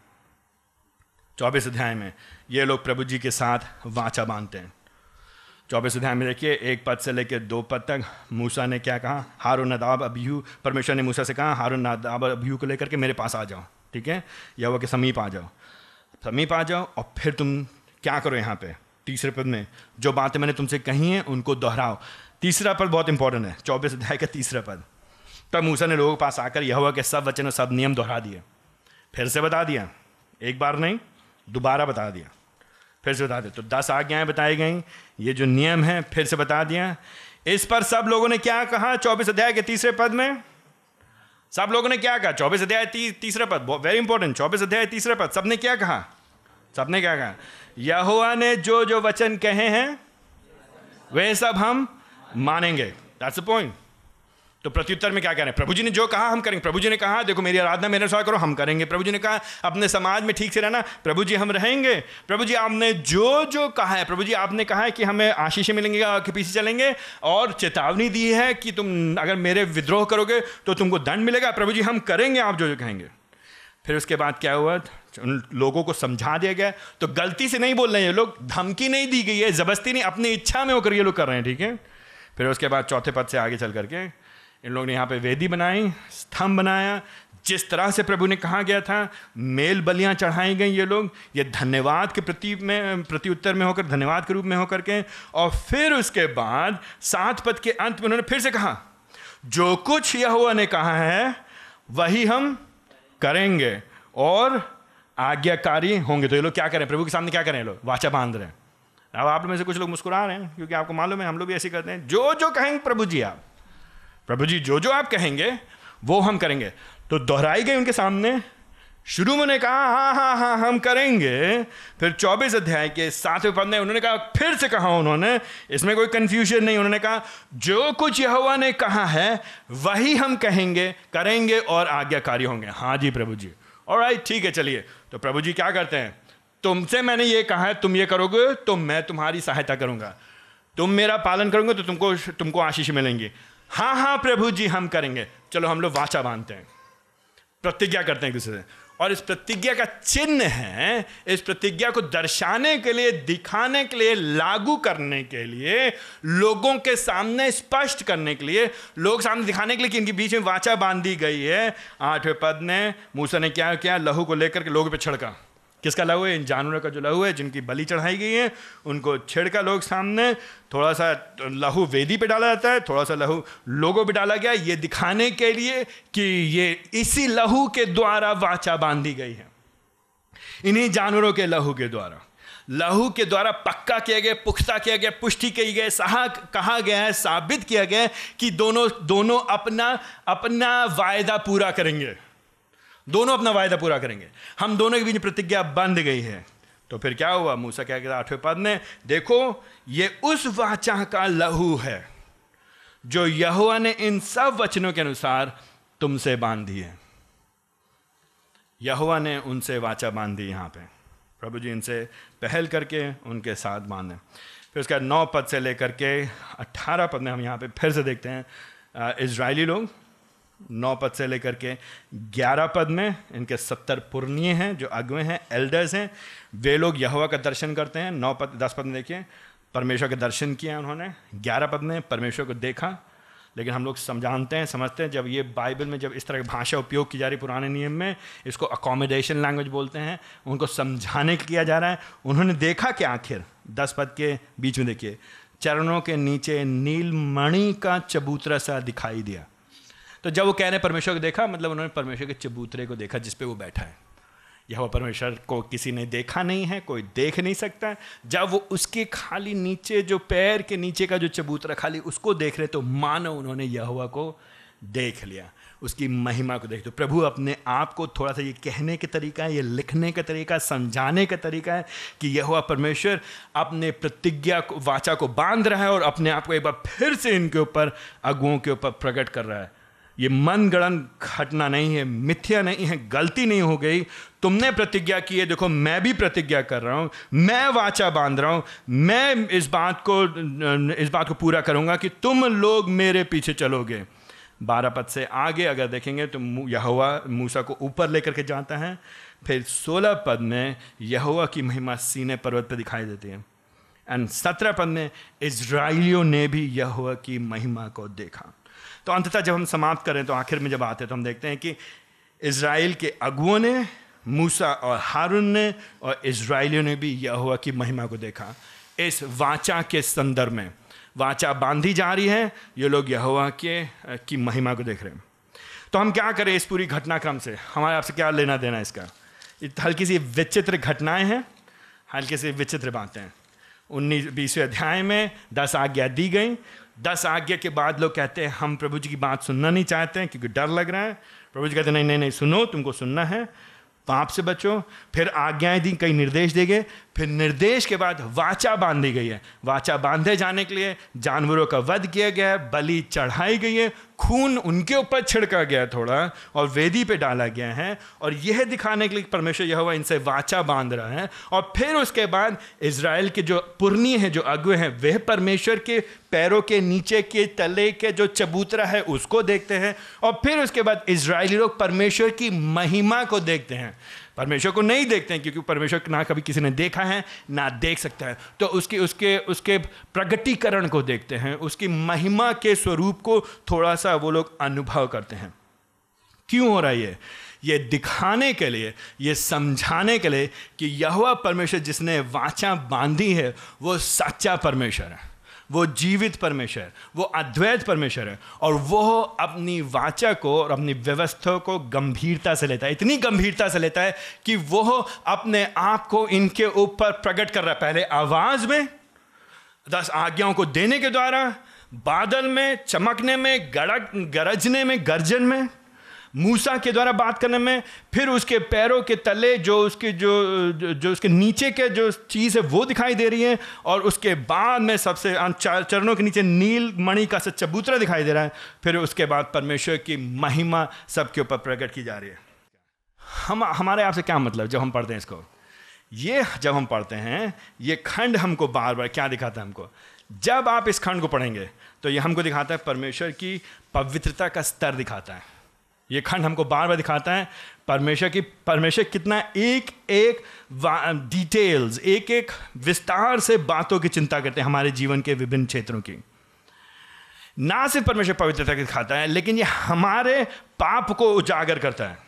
चौबीस अध्याय में ये लोग प्रभु जी के साथ वाचा बांधते हैं। चौबीस अध्याय में देखिए, एक पद से लेकर दो पद तक मूसा ने क्या कहा? हारो नदाब अभियू परमेश्वर ने मूसा से कहा हारो नदाब अभियू को लेकर के मेरे पास आ जाओ, ठीक है? या वो के समीप आ जाओ। समीप आ जाओ और फिर तुम क्या करो यहाँ पे? तीसरे पद में, जो बातें मैंने तुमसे कही हैं, उनको दोहराओ। तीसरा पद बहुत इंपॉर्टेंट है, चौबीस अध्याय का तीसरा पद। तब मूसा ने लोगों के पास आकर यह हुआ कि सब वचन और सब नियम दोहरा दिए। फिर से बता दिया, एक बार नहीं, दोबारा बता दिया। फिर से बता दिया तो दस आज्ञाएँ बताई गई, ये जो नियम है, फिर से बता दिया। इस पर सब लोगों ने क्या कहा, चौबीस अध्याय के तीसरे पद में? सब लोगों ने क्या कहा, चौबीस अध्याय तीसरे पद वेरी इंपॉर्टेंट चौबीस अध्याय तीसरे पद, सबने क्या कहा? सबने क्या कहा? यहुआ ने जो जो वचन कहे हैं, वे सब हम मानेंगे। दैट्स द पॉइंट तो प्रत्युत्तर में क्या कह रहे हैं? प्रभु जी ने जो कहा, हम करेंगे। प्रभु जी ने कहा, देखो, मेरी आराधना, मेरे अनुसार करो, हम करेंगे। प्रभु जी ने कहा, अपने समाज में ठीक से रहना। प्रभु जी हम रहेंगे। प्रभु जी आपने जो जो कहा है प्रभु जी आपने कहा है कि हमें आशीष मिलेंगे के पीछे चलेंगे और चेतावनी दी है कि तुम, अगर मेरे विद्रोह करोगे तो तुमको दंड मिलेगा। प्रभु जी हम करेंगे, आप जो जो कहेंगे। फिर उसके बाद क्या हुआ? उन लोगों को समझा दिया गया तो गलती से नहीं बोल रहे हैं ये लोग, धमकी नहीं दी गई है, ज़बरदस्ती नहीं, अपनी इच्छा में होकर ये लोग कर रहे हैं, ठीक है? फिर उसके बाद चौथे पद से आगे चल करके इन लोगों ने यहाँ पे वेदी बनाई, स्तंभ बनाया, जिस तरह से प्रभु ने कहा गया था, मेल बलियाँ चढ़ाई गई ये लोग, ये धन्यवाद के प्रति में, प्रति उत्तर में होकर, धन्यवाद के रूप में होकर के, और फिर उसके बाद सात पद के अंत में उन्होंने फिर से कहा, जो कुछ यह ने कहा है, वही हम करेंगे, और आज्ञाकारी होंगे तो ये लोग क्या करें? प्रभु के सामने क्या करें लोग? वाचा बाँध रहे हैं। अब आप में से कुछ लोग मुस्कुरा रहे हैं, क्योंकि आपको मालूम है, हम लोग भी ऐसे करते हैं। जो जो कहेंगे, प्रभु जी आप। प्रभु जी, जो जो आप कहेंगे, वो हम करेंगे। तो दोहराई गई उनके सामने। शुरू में कहा हाँ हाँ हाँ हम करेंगे। फिर चौबीस अध्याय के सातवें पद में उन्होंने कहा, फिर से कहा उन्होंने, इसमें कोई कंफ्यूजन नहीं, उन्होंने कहा, जो कुछ यहोवा ने कहा है, वही हम कहेंगे, करेंगे और आज्ञाकारी होंगे। हाँ जी, प्रभु जी। और ठीक है, चलिए। तो प्रभु जी क्या करते हैं? तुमसे मैंने ये कहा है, तुम ये करोगे तो मैं तुम्हारी सहायता करूँगा। तुम मेरा पालन करोगे तो तुमको तुमको आशीष मिलेंगी। हाँ हाँ प्रभु जी हम करेंगे। चलो, हम लोग वाचा बांधते हैं। प्रतिज्ञा करते हैं किसी से। और इस प्रतिज्ञा का चिन्ह है, इस प्रतिज्ञा को दर्शाने के लिए, दिखाने के लिए, लागू करने के लिए, लोगों के सामने स्पष्ट करने के लिए, लोग सामने दिखाने के लिए कि इनके बीच में वाचा बांधी गई है। आठवें पद ने मूसा ने क्या किया? लहू को लेकर के लोगों पर छिड़का। किसका लहू है? इन जानवरों का जो लहू है, जिनकी बलि चढ़ाई गई है, उनको छिड़का लोग सामने थोड़ा सा लहू वेदी पे डाला जाता है थोड़ा सा लहू लोगों पे डाला गया। ये दिखाने के लिए कि ये इसी लहू के द्वारा वाचा बांधी गई है। इन्हीं जानवरों के लहू के द्वारा। लहू के द्वारा पक्का किया गया, पुख्ता किया गया, पुष्टि की गई, सहा, कहा गया है, साबित किया गया कि दोनों दोनों अपना अपना वायदा पूरा करेंगे। दोनों अपना वायदा पूरा करेंगे। हम दोनों के बीच प्रतिज्ञा बंध गई है। तो फिर क्या हुआ? मूसा क्या कहता आठवें पद ने देखो, ये उस वाचा का लहू है, जो यहुआ ने इन सब वचनों के अनुसार तुमसे बांधी है। यहुआ ने उनसे वाचा बाँध दी यहाँ पे। प्रभु जी इनसे पहल करके उनके साथ बांधे। फिर उसके बाद नौ पद से लेकर के अट्ठारह पद में हम यहाँ पे फिर से देखते हैं इसराइली लोग नौ पद से लेकर के ग्यारह पद में इनके सत्तर पुरनीय हैं, जो अगवे हैं एल्डर्स हैं। वे लोग यहवा का दर्शन करते हैं। नौ पद, दस पद में देखिए, परमेश्वर के दर्शन किए उन्होंने। ग्यारह पद में परमेश्वर को देखा, लेकिन हम लोग समझाते हैं, समझते हैं, जब ये बाइबल में जब इस तरह की भाषा उपयोग की जा रही पुराने नियम में, इसको अकोमोडेशन लैंग्वेज बोलते हैं, उनको समझाने के किया जा रहा है। उन्होंने देखा कि आखिर, दस पद के बीच में देखिए, चरणों के नीचे नीलमणि का चबूतरा सा दिखाई दिया। तो जब वो कह रहे हैं, परमेश्वर को देखा मतलब उन्होंने परमेश्वर के चबूतरे को देखा जिसपे वो बैठा है। यह परमेश्वर को किसी ने देखा नहीं है, कोई देख नहीं सकता जब वो उसके खाली नीचे, जो पैर के नीचे का जो चबूतरा खाली उसको देख रहे तो मानो उन्होंने यहवा को देख लिया, उसकी महिमा को देख तो प्रभु, अपने आप को थोड़ा सा ये कहने का तरीका है, ये लिखने का तरीका है, समझाने का तरीका है कि यह हुआ परमेश्वर अपने प्रतिज्ञा को, वाचा को बाँध रहा है और अपने आप को एक बार फिर से इनके ऊपर, अगुओं के ऊपर प्रकट कर रहा है। ये मन गणन घटना नहीं है, मिथ्या नहीं है, गलती नहीं हो गई। तुमने प्रतिज्ञा की है, देखो, मैं भी प्रतिज्ञा कर रहा हूँ, मैं वाचा बाँध रहा हूँ, मैं इस बात को, इस बात को पूरा करूँगा कि तुम लोग मेरे पीछे चलोगे। बारह पद से आगे अगर देखेंगे तो यहुआ मूसा को ऊपर लेकर के जाता है, फिर सोलह पद में यहुआ की महिमा सीने पर्वत पर दिखाई देती है। एंड सत्रह पद में इसराइलियों ने भी यहुआ की महिमा को देखा। तो अंततः जब हम समाप्त करें तो आखिर में जब आते हैं तो हम देखते हैं कि इसराइल के अगुओं ने, मूसा और हारून ने और इसराइलियों ने भी यहुआ की महिमा को देखा। इस वाचा के संदर्भ में, वाचा बांधी जा रही है, ये लोग यहोवा के की महिमा को देख रहे हैं। तो हम क्या करें इस पूरी घटनाक्रम से? हमारे आपसे क्या लेना देना इसका? हल्की सी विचित्र घटनाएँ हैं, हल्की सी विचित्र बातें हैं। उन्नीस, बीसवें अध्याय में दस आज्ञा दी गई दस आज्ञा के बाद लोग कहते हैं, हम प्रभु जी की बात सुनना नहीं चाहते हैं, क्योंकि डर लग रहा है। प्रभु जी कहते हैं, नहीं नहीं नहीं, सुनो, तुमको सुनना है पाप से बचो। फिर आज्ञाएँ दी, कई निर्देश दिए गए। फिर निर्देश के बाद वाचा बांधी गई है। वाचा बांधे जाने के लिए जानवरों का वध किया गया है, बलि चढ़ाई गई है खून उनके ऊपर छिड़का गया थोड़ा और वेदी पे डाला गया है और यह दिखाने के लिए परमेश्वर यह हुआ इनसे वाचा बाँध रहा है और फिर उसके बाद इसराइल के जो पुरनी है, जो अगुए हैं, वह परमेश्वर के पैरों के नीचे के तले के जो चबूतरा है, उसको देखते हैं और फिर उसके बाद इसराइली लोग परमेश्वर की महिमा को देखते हैं। परमेश्वर को नहीं देखते हैं, क्योंकि परमेश्वर ना कभी किसी ने देखा है, ना देख सकता है। तो उसके उसके उसके प्रगटीकरण को देखते हैं, उसकी महिमा के स्वरूप को थोड़ा सा वो लोग अनुभव करते हैं। क्यों हो रहा है ये? ये दिखाने के लिए, ये समझाने के लिए कि यह परमेश्वर जिसने वाचा बांधी है, वो सच्चा परमेश्वर है। वो जीवित परमेश्वर वो अद्वैत परमेश्वर है, और वो अपनी वाचा को और अपनी व्यवस्था को गंभीरता से लेता है। इतनी गंभीरता से लेता है कि वो अपने आप को इनके ऊपर प्रकट कर रहा है। पहले आवाज़ में, दस आज्ञाओं को देने के द्वारा, बादल में, चमकने में गड़क गरजने में, गर्जन में मूसा के द्वारा बात करने में, फिर उसके पैरों के तले जो उसके, जो जो उसके नीचे के जो चीज़ है वो दिखाई दे रही है, और उसके बाद में सबसे चरणों के नीचे नील मणि का चबूतरा दिखाई दे रहा है। फिर उसके बाद परमेश्वर की महिमा सबके ऊपर प्रकट की जा रही है। हम, हमारे आपसे क्या मतलब जब हम पढ़ते हैं इसको? ये जब हम पढ़ते हैं, ये खंड हमको बार बार क्या दिखाता है हमको? जब आप इस खंड को पढ़ेंगे तो ये हमको दिखाता है परमेश्वर की पवित्रता का स्तर दिखाता है। ये खंड हमको बार बार दिखाता है परमेश्वर की परमेश्वर कितना एक एक डिटेल्स एक एक विस्तार से बातों की चिंता करते हैं हमारे जीवन के विभिन्न क्षेत्रों की। ना सिर्फ़ परमेश्वर पवित्रता दिखाता है लेकिन ये हमारे पाप को उजागर करता है।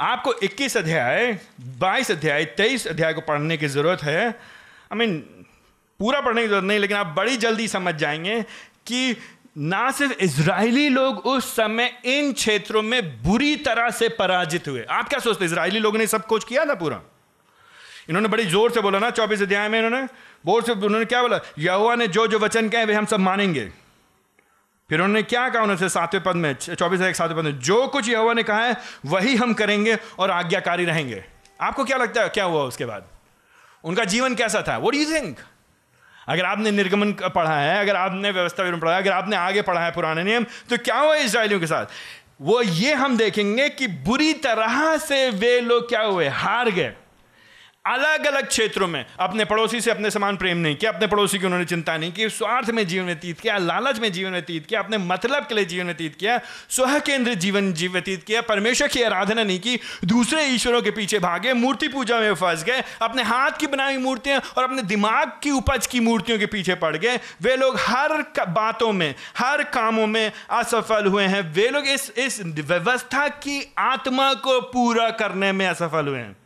आपको 21 अध्याय 22 अध्याय 23 अध्याय को पढ़ने की ज़रूरत है। आई I मीन mean, पूरा पढ़ने की ज़रूरत नहीं लेकिन आप बड़ी जल्दी समझ जाएँगे कि ना सिर्फ़ इसराइली लोग उस समय इन क्षेत्रों में बुरी तरह से पराजित हुए। आप क्या सोचते इसराइली लोगों ने सब कुछ किया था पूरा? इन्होंने बड़ी ज़ोर से बोला ना, चौबीस अध्याय में इन्होंने, बोर से उन्होंने क्या बोला यहुआ ने जो जो वचन कहे वे हम सब मानेंगे। फिर उन्होंने क्या कहा उन्होंने सातवें पद में चौबीस एक सातवें पद में, जो कुछ यहुआ ने कहा है, वही हम करेंगे और आज्ञाकारी रहेंगे। आपको क्या लगता है, क्या हुआ उसके बाद? उनका जीवन कैसा था? वो डू यू थिंक अगर आपने निर्गमन पढ़ा है, अगर आपने व्यवस्था विवरण पढ़ा है, अगर आपने आगे पढ़ा है पुराने नियम तो क्या हुआ इसराइलियों के साथ? वो ये हम देखेंगे कि बुरी तरह से वे लोग क्या हुए? हार गए। अलग अलग क्षेत्रों में, अपने पड़ोसी से अपने समान प्रेम नहीं किया, अपने पड़ोसी की उन्होंने चिंता नहीं की, स्वार्थ में जीवन व्यतीत किया, लालच में जीवन व्यतीत किया, अपने मतलब के लिए जीवन व्यतीत किया स्व केंद्रित जीवन जीव व्यतीत किया, परमेश्वर की आराधना नहीं की, दूसरे ईश्वरों के पीछे भागे, मूर्ति पूजा में फंस गए, अपने हाथ की बनाई मूर्तियाँ और अपने दिमाग की उपज की मूर्तियों के पीछे पड़ गए। वे लोग हर बातों में, हर कामों में असफल हुए हैं। वे लोग इस इस व्यवस्था की आत्मा को पूरा करने में असफल हुए हैं।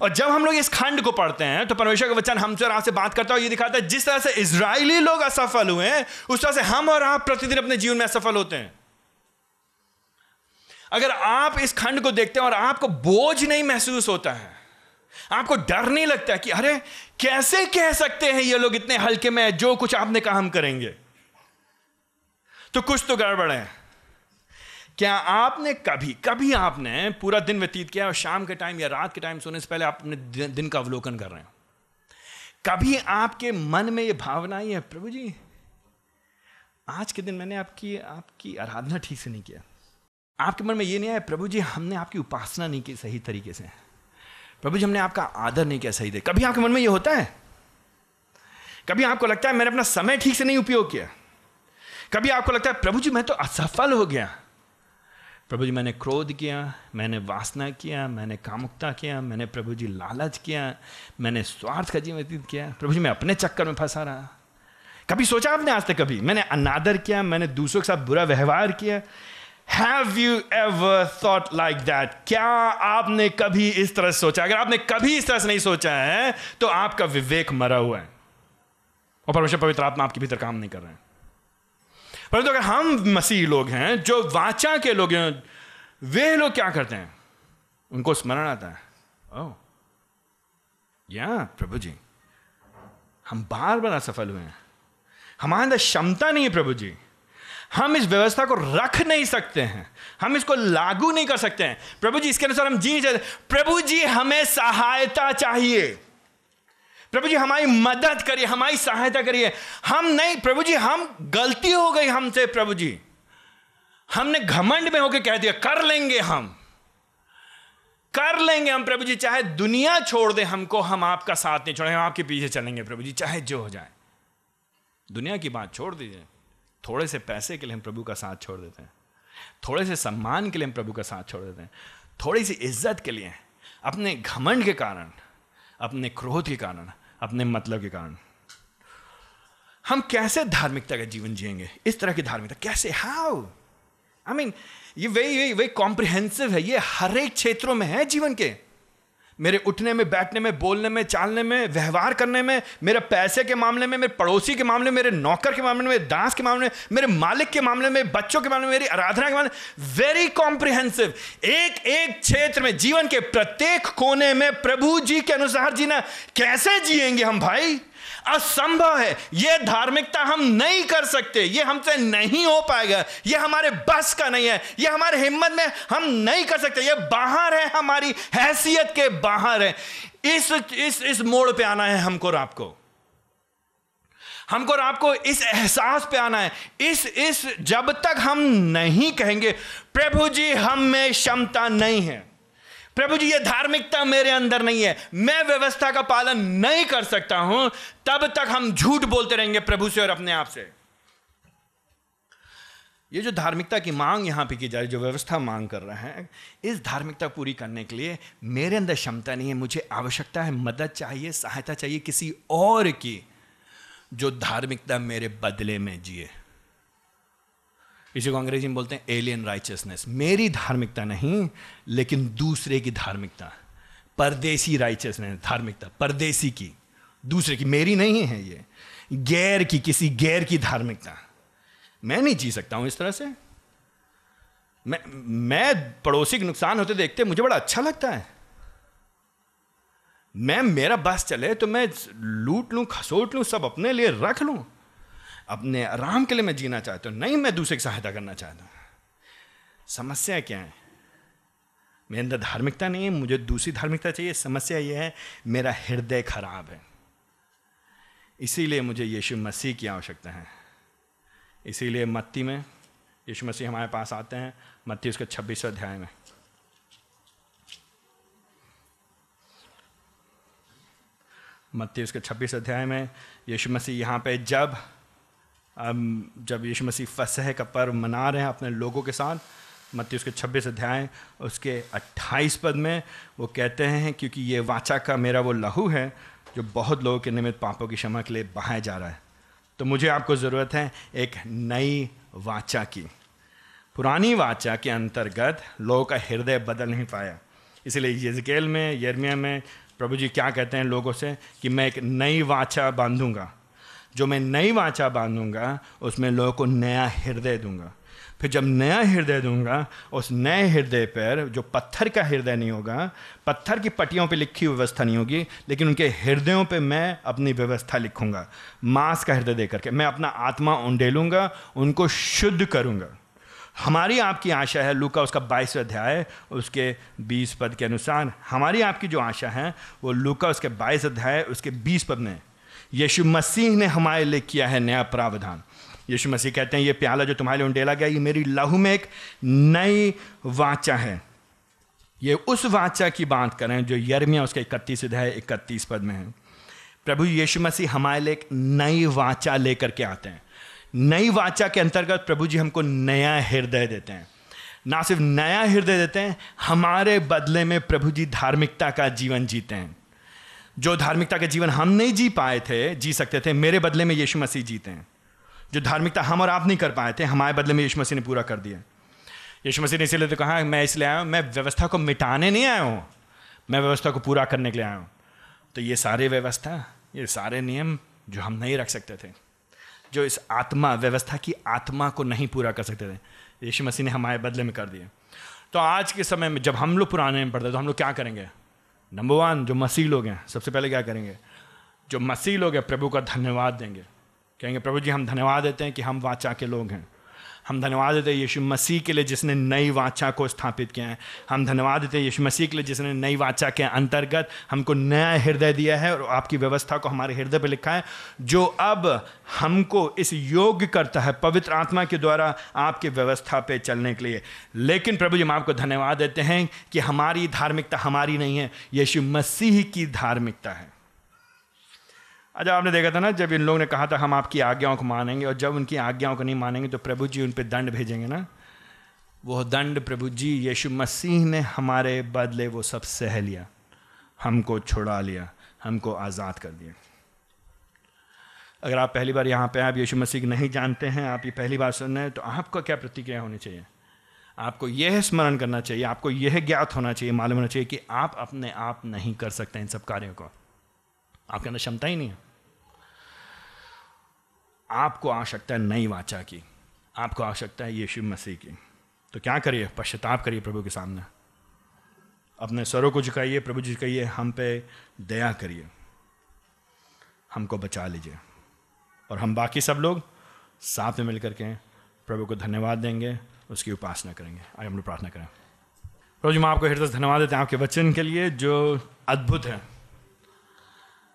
और जब हम लोग इस खंड को पढ़ते हैं तो परमेश्वर का वचन हमसे और आपसे बात करता है ये दिखाता है जिस तरह से इसराइली लोग असफल हुए हैं, उस तरह से हम और आप प्रतिदिन अपने जीवन में असफल होते हैं। अगर आप इस खंड को देखते हैं और आपको बोझ नहीं महसूस होता है, आपको डर नहीं लगता कि अरे, कैसे कह सकते हैं ये लोग इतने हल्के में जो कुछ आपने कहा हम करेंगे? तो कुछ तो गड़बड़ है। क्या आपने कभी कभी आपने पूरा दिन व्यतीत किया और शाम के टाइम या रात के टाइम सोने से पहले आप अपने दिन का अवलोकन कर रहे हैं? कभी आपके मन में ये भावना ही है, प्रभु जी, आज के दिन मैंने आपकी आपकी आराधना ठीक से नहीं किया। आपके मन में ये नहीं आया, प्रभु जी, हमने आपकी उपासना नहीं की सही तरीके से। प्रभु जी, हमने आपका आदर नहीं किया सही दे कभी आपके मन में ये होता है? कभी आपको लगता है मैंने अपना समय ठीक से नहीं उपयोग किया? कभी आपको लगता है, प्रभु जी, मैं तो असफल हो गया। प्रभु जी, मैंने क्रोध किया, मैंने वासना किया, मैंने कामुकता किया, मैंने प्रभु जी लालच किया, मैंने स्वार्थ का जीवन व्यतीत किया। प्रभु जी, मैं अपने चक्कर में फंसा रहा। कभी सोचा आपने आज तक कभी? मैंने अनादर किया, मैंने दूसरों के साथ बुरा व्यवहार किया। Have you ever thought like that क्या आपने कभी इस तरह से सोचा? अगर आपने कभी इस तरह से नहीं सोचा है तो आपका विवेक मरा हुआ है। और परमेश्वर पवित्र आत्मा आपके भीतर काम नहीं कर रहे हैं। परंतु अगर हम मसीह लोग हैं, जो वाचा के लोग हैं, वे लोग क्या करते हैं? उनको स्मरण आता है। ओ या प्रभु जी, हम बार बार असफल हुए हैं। हमारे अंदर क्षमता नहीं है प्रभु जी। हम इस व्यवस्था को रख नहीं सकते हैं। हम इसको लागू नहीं कर सकते हैं। प्रभु जी, इसके अनुसार हम जी नहीं सकते। प्रभु जी, हमें सहायता चाहिए। प्रभु जी, हमारी मदद करिए, हमारी सहायता करिए। हम नहीं, प्रभु जी, हम गलती हो गई हमसे, प्रभु जी। हमने घमंड में होकर कह दिया, कर लेंगे हम। कर लेंगे हम, प्रभु जी, चाहे दुनिया छोड़ दे हमको, हम आपका साथ नहीं छोड़ेंगे, हम आपके पीछे चलेंगे, प्रभु जी, चाहे जो हो जाए। दुनिया की बात छोड़ दीजिए। थोड़े से पैसे के लिए हम प्रभु का साथ छोड़ देते हैं। थोड़े से सम्मान के लिए हम प्रभु का साथ छोड़ देते हैं। थोड़ी सी इज़्ज़त के लिए, अपने घमंड के कारण, अपने क्रोध के कारण अपने मतलब के कारण। हम कैसे धार्मिकता का जीवन जिएँगे? इस तरह की धार्मिकता। कैसे? हाउ आई मीन ये वही वही कॉम्प्रिहेंसिव है। ये हर एक क्षेत्रों में है जीवन के। मेरे उठने में, बैठने में, बोलने में, चालने में, व्यवहार करने में, मेरे पैसे के मामले में, मेरे पड़ोसी के मामले में, मेरे नौकर के मामले में, मेरे दास के मामले में, मेरे मालिक के मामले में, बच्चों के मामले में, मेरी आराधना के मामले में वेरी कॉम्प्रिहेंसिव एक एक क्षेत्र में, जीवन के प्रत्येक कोने में प्रभु जी के अनुसार जीना, कैसे जिएँगे हम भाई? असंभव है। यह धार्मिकता हम नहीं कर सकते। यह हमसे नहीं हो पाएगा। यह हमारे बस का नहीं है। यह हमारे हिम्मत में हम नहीं कर सकते। यह बाहर है हमारी हैसियत के बाहर है। इस इस इस मोड़ पे आना है हमको और आपको। हमको और आपको इस एहसास पे आना है। इस इस जब तक हम नहीं कहेंगे, प्रभु जी, हम में क्षमता नहीं है। प्रभु जी, ये धार्मिकता मेरे अंदर नहीं है। मैं व्यवस्था का पालन नहीं कर सकता हूँ। तब तक हम झूठ बोलते रहेंगे प्रभु से और अपने आप से। ये जो धार्मिकता की मांग यहाँ पे की जा रही जो व्यवस्था मांग कर रहे हैं, इस धार्मिकता पूरी करने के लिए मेरे अंदर क्षमता नहीं है, मुझे आवश्यकता है, मदद चाहिए, सहायता चाहिए किसी और की, जो धार्मिकता मेरे बदले में जिए। इसी को अंग्रेज़ी में बोलते हैं एलियन राइचियसनेस मेरी धार्मिकता नहीं, लेकिन दूसरे की धार्मिकता। परदेसी राइचियसनेस धार्मिकता। परदेसी की। दूसरे की। मेरी नहीं है ये। गैर की, किसी गैर की धार्मिकता। मैं नहीं जी सकता हूँ इस तरह से। मैं मैं पड़ोसी के नुकसान होते देखते मुझे बड़ा अच्छा लगता है। मैं, मेरा बस चले तो मैं लूट लूँ, खसोट लूँ, सब अपने लिए रख लूँ। अपने आराम के लिए मैं जीना चाहता हूँ, नहीं मैं दूसरे की सहायता करना चाहता समस्या क्या है? मेरे अंदर धार्मिकता नहीं है, मुझे दूसरी धार्मिकता चाहिए। समस्या यह है, मेरा हृदय खराब है। इसीलिए मुझे यीशु मसीह की आवश्यकता है। इसीलिए मत्ती में यीशु मसीह हमारे पास आते हैं, मत्ती उसके छब्बीस अध्याय में। मत्ती उसके छब्बीस अध्याय में यीशु मसीह यहाँ पे जब जब यीशु मसीह फसह का पर्व मना रहे हैं अपने लोगों के साथ, मत्ती उसके छब्बीस अध्याय, उसके अट्ठाईस पद में वो कहते हैं क्योंकि ये वाचा का मेरा वो लहू है जो बहुत लोगों के निमित्त पापों की क्षमा के लिए बहाया जा रहा है। तो मुझे आपको ज़रूरत है एक नई वाचा की। पुरानी वाचा के अंतर्गत लोगों का हृदय बदल नहीं पाया। इसलिए यजकेल में यर्मिया में प्रभु जी क्या कहते हैं लोगों से कि मैं एक नई वाचा बांधूँगा। जो मैं नई वाचा बांधूँगा, उसमें लोगों को नया हृदय दूँगा। फिर जब नया हृदय दूँगा, उस नए हृदय पर जो पत्थर का हृदय नहीं होगा, पत्थर की पट्टियों पे लिखी व्यवस्था नहीं होगी, लेकिन उनके हृदयों पे मैं अपनी व्यवस्था लिखूँगा। मांस का हृदय देकर के मैं अपना आत्मा उंडेलूँगा, उनको शुद्ध करूँगा। हमारी आपकी आशा है लू का उसका बाईस अध्याय, उसके बीस पद के अनुसार, हमारी आपकी जो आशा है, वो लू उसके बाईस अध्याय, उसके बीस पद में यीशु मसीह ने हमारे लिए किया है नया प्रावधान। यीशु मसीह कहते हैं, ये प्याला जो तुम्हारे लिए उंडेला गया, ये मेरी लहू में एक नई वाचा है। ये उस वाचा की बात करें जो यरमिया उसके इकतीस अध्याय इकतीस पद में है। प्रभु यीशु मसीह हमारे लिए एक नई वाचा लेकर के आते हैं। नई वाचा के अंतर्गत प्रभु जी हमको नया हृदय देते हैं। ना सिर्फ़ नया हृदय देते हैं, हमारे बदले में प्रभु जी धार्मिकता का जीवन जीते हैं। जो धार्मिकता का जीवन हम नहीं जी पाए थे, जी सकते थे, मेरे बदले में यीशु मसीह जीते हैं। जो धार्मिकता हम और आप नहीं कर पाए थे, हमारे बदले में यीशु मसीह ने पूरा कर दिया। यीशु मसीह ने इसलिए तो कहा, मैं इसलिए आया हूँ, मैं व्यवस्था को मिटाने नहीं आया हूँ, मैं व्यवस्था को पूरा करने के लिए आया हूँ। तो ये सारे व्यवस्था, ये सारे नियम जो हम नहीं रख सकते थे, जो इस आत्मा, व्यवस्था की आत्मा को नहीं पूरा कर सकते थे, यीशु मसीह ने हमारे बदले में कर दिए। तो आज के समय में जब हम लोग पुराने में पढ़ते तो हम लोग क्या करेंगे? नंबर वन जो मसीह लोग हैं, सबसे पहले क्या करेंगे? जो मसीह लोग हैं, प्रभु का धन्यवाद देंगे। कहेंगे, प्रभु जी, हम धन्यवाद देते हैं कि हम वाचा के लोग हैं। हम धन्यवाद देते यीशु मसीह के लिए जिसने नई वाचा को स्थापित किया है। हम धन्यवाद देते यीशु मसीह के लिए जिसने नई वाचा के अंतर्गत हमको नया हृदय दिया है और आपकी व्यवस्था को हमारे हृदय पर लिखा है, जो अब हमको इस योग्य करता है पवित्र आत्मा के द्वारा आपकी व्यवस्था पे चलने के लिए। लेकिन प्रभु जी, हम आपको धन्यवाद देते हैं कि हमारी धार्मिकता हमारी नहीं है, यीशु मसीह की धार्मिकता है। अच्छा आपने देखा था ना, जब इन लोगों ने कहा था, हम आपकी आज्ञाओं को मानेंगे और जब उनकी आज्ञाओं को नहीं मानेंगे तो प्रभु जी उन पर दंड भेजेंगे ना? वो दंड प्रभु जी, यीशु मसीह ने हमारे बदले वो सब सह लिया। हमको छुड़ा लिया, हमको आज़ाद कर दिया। अगर आप पहली बार यहाँ पे आप यीशु मसीह नहीं जानते हैं, आप ये पहली बार सुन रहे हैं तो आपको क्या प्रतिक्रिया होनी चाहिए? आपको यह स्मरण करना चाहिए, आपको यह ज्ञात होना चाहिए, मालूम होना चाहिए कि आप अपने आप नहीं कर सकते इन सब कार्यों को। आपके अंदर क्षमता ही नहीं है। आपको आवश्यकता है नई वाचा की, आपको आवश्यकता है यीशु मसीह की। तो क्या करिए? पश्चाताप करिए प्रभु के सामने। अपने स्वरों को झुकाइए, प्रभु जी कहिए, हम पे दया करिए। हमको बचा लीजिए। और हम बाकी सब लोग साथ में मिलकर के प्रभु को धन्यवाद देंगे, उसकी उपासना करेंगे। आइए हम लोग प्रार्थना करें। प्रभु जी, मैं आपको हृदय धन्यवाद देते हैं आपके वचन के लिए, जो अद्भुत है।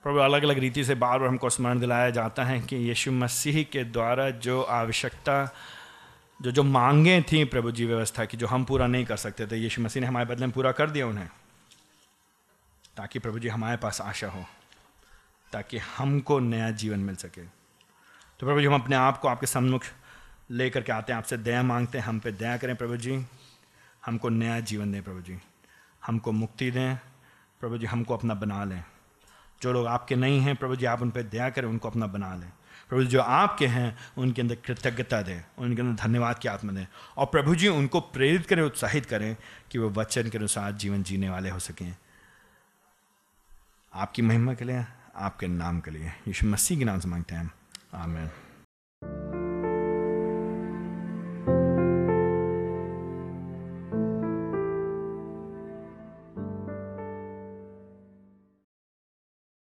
प्रभु अलग अलग रीति से बार बार हमको स्मरण दिलाया जाता है कि यीशु मसीह के द्वारा जो आवश्यकता, जो जो मांगे थी प्रभु जी व्यवस्था की, जो हम पूरा नहीं कर सकते थे, यीशु मसीह ने हमारे बदले में पूरा कर दिया उन्हें, ताकि प्रभु जी हमारे पास आशा हो, ताकि हमको नया जीवन मिल सके। तो प्रभु जी, हम अपने आप को आपके सम्मुख लेकर के आते हैं, आपसे दया मांगते हैं, हम पे दया करें प्रभु जी, हमको नया जीवन दें प्रभु जी, हमको मुक्ति दें, प्रभु जी, हमको अपना बना लें। जो लोग आपके नहीं हैं, प्रभु जी, आप उन पर दया करें, उनको अपना बना लें। प्रभु जी, जो आपके हैं, उनके अंदर कृतज्ञता दें, उनके अंदर धन्यवाद की आत्मा दें। और प्रभु जी, उनको प्रेरित करें, उत्साहित करें कि वो वचन के अनुसार जीवन जीने वाले हो सकें। आपकी महिमा के लिए, आपके नाम के लिए। यीशु मसीह के नाम से मांगते हैं। आमेन।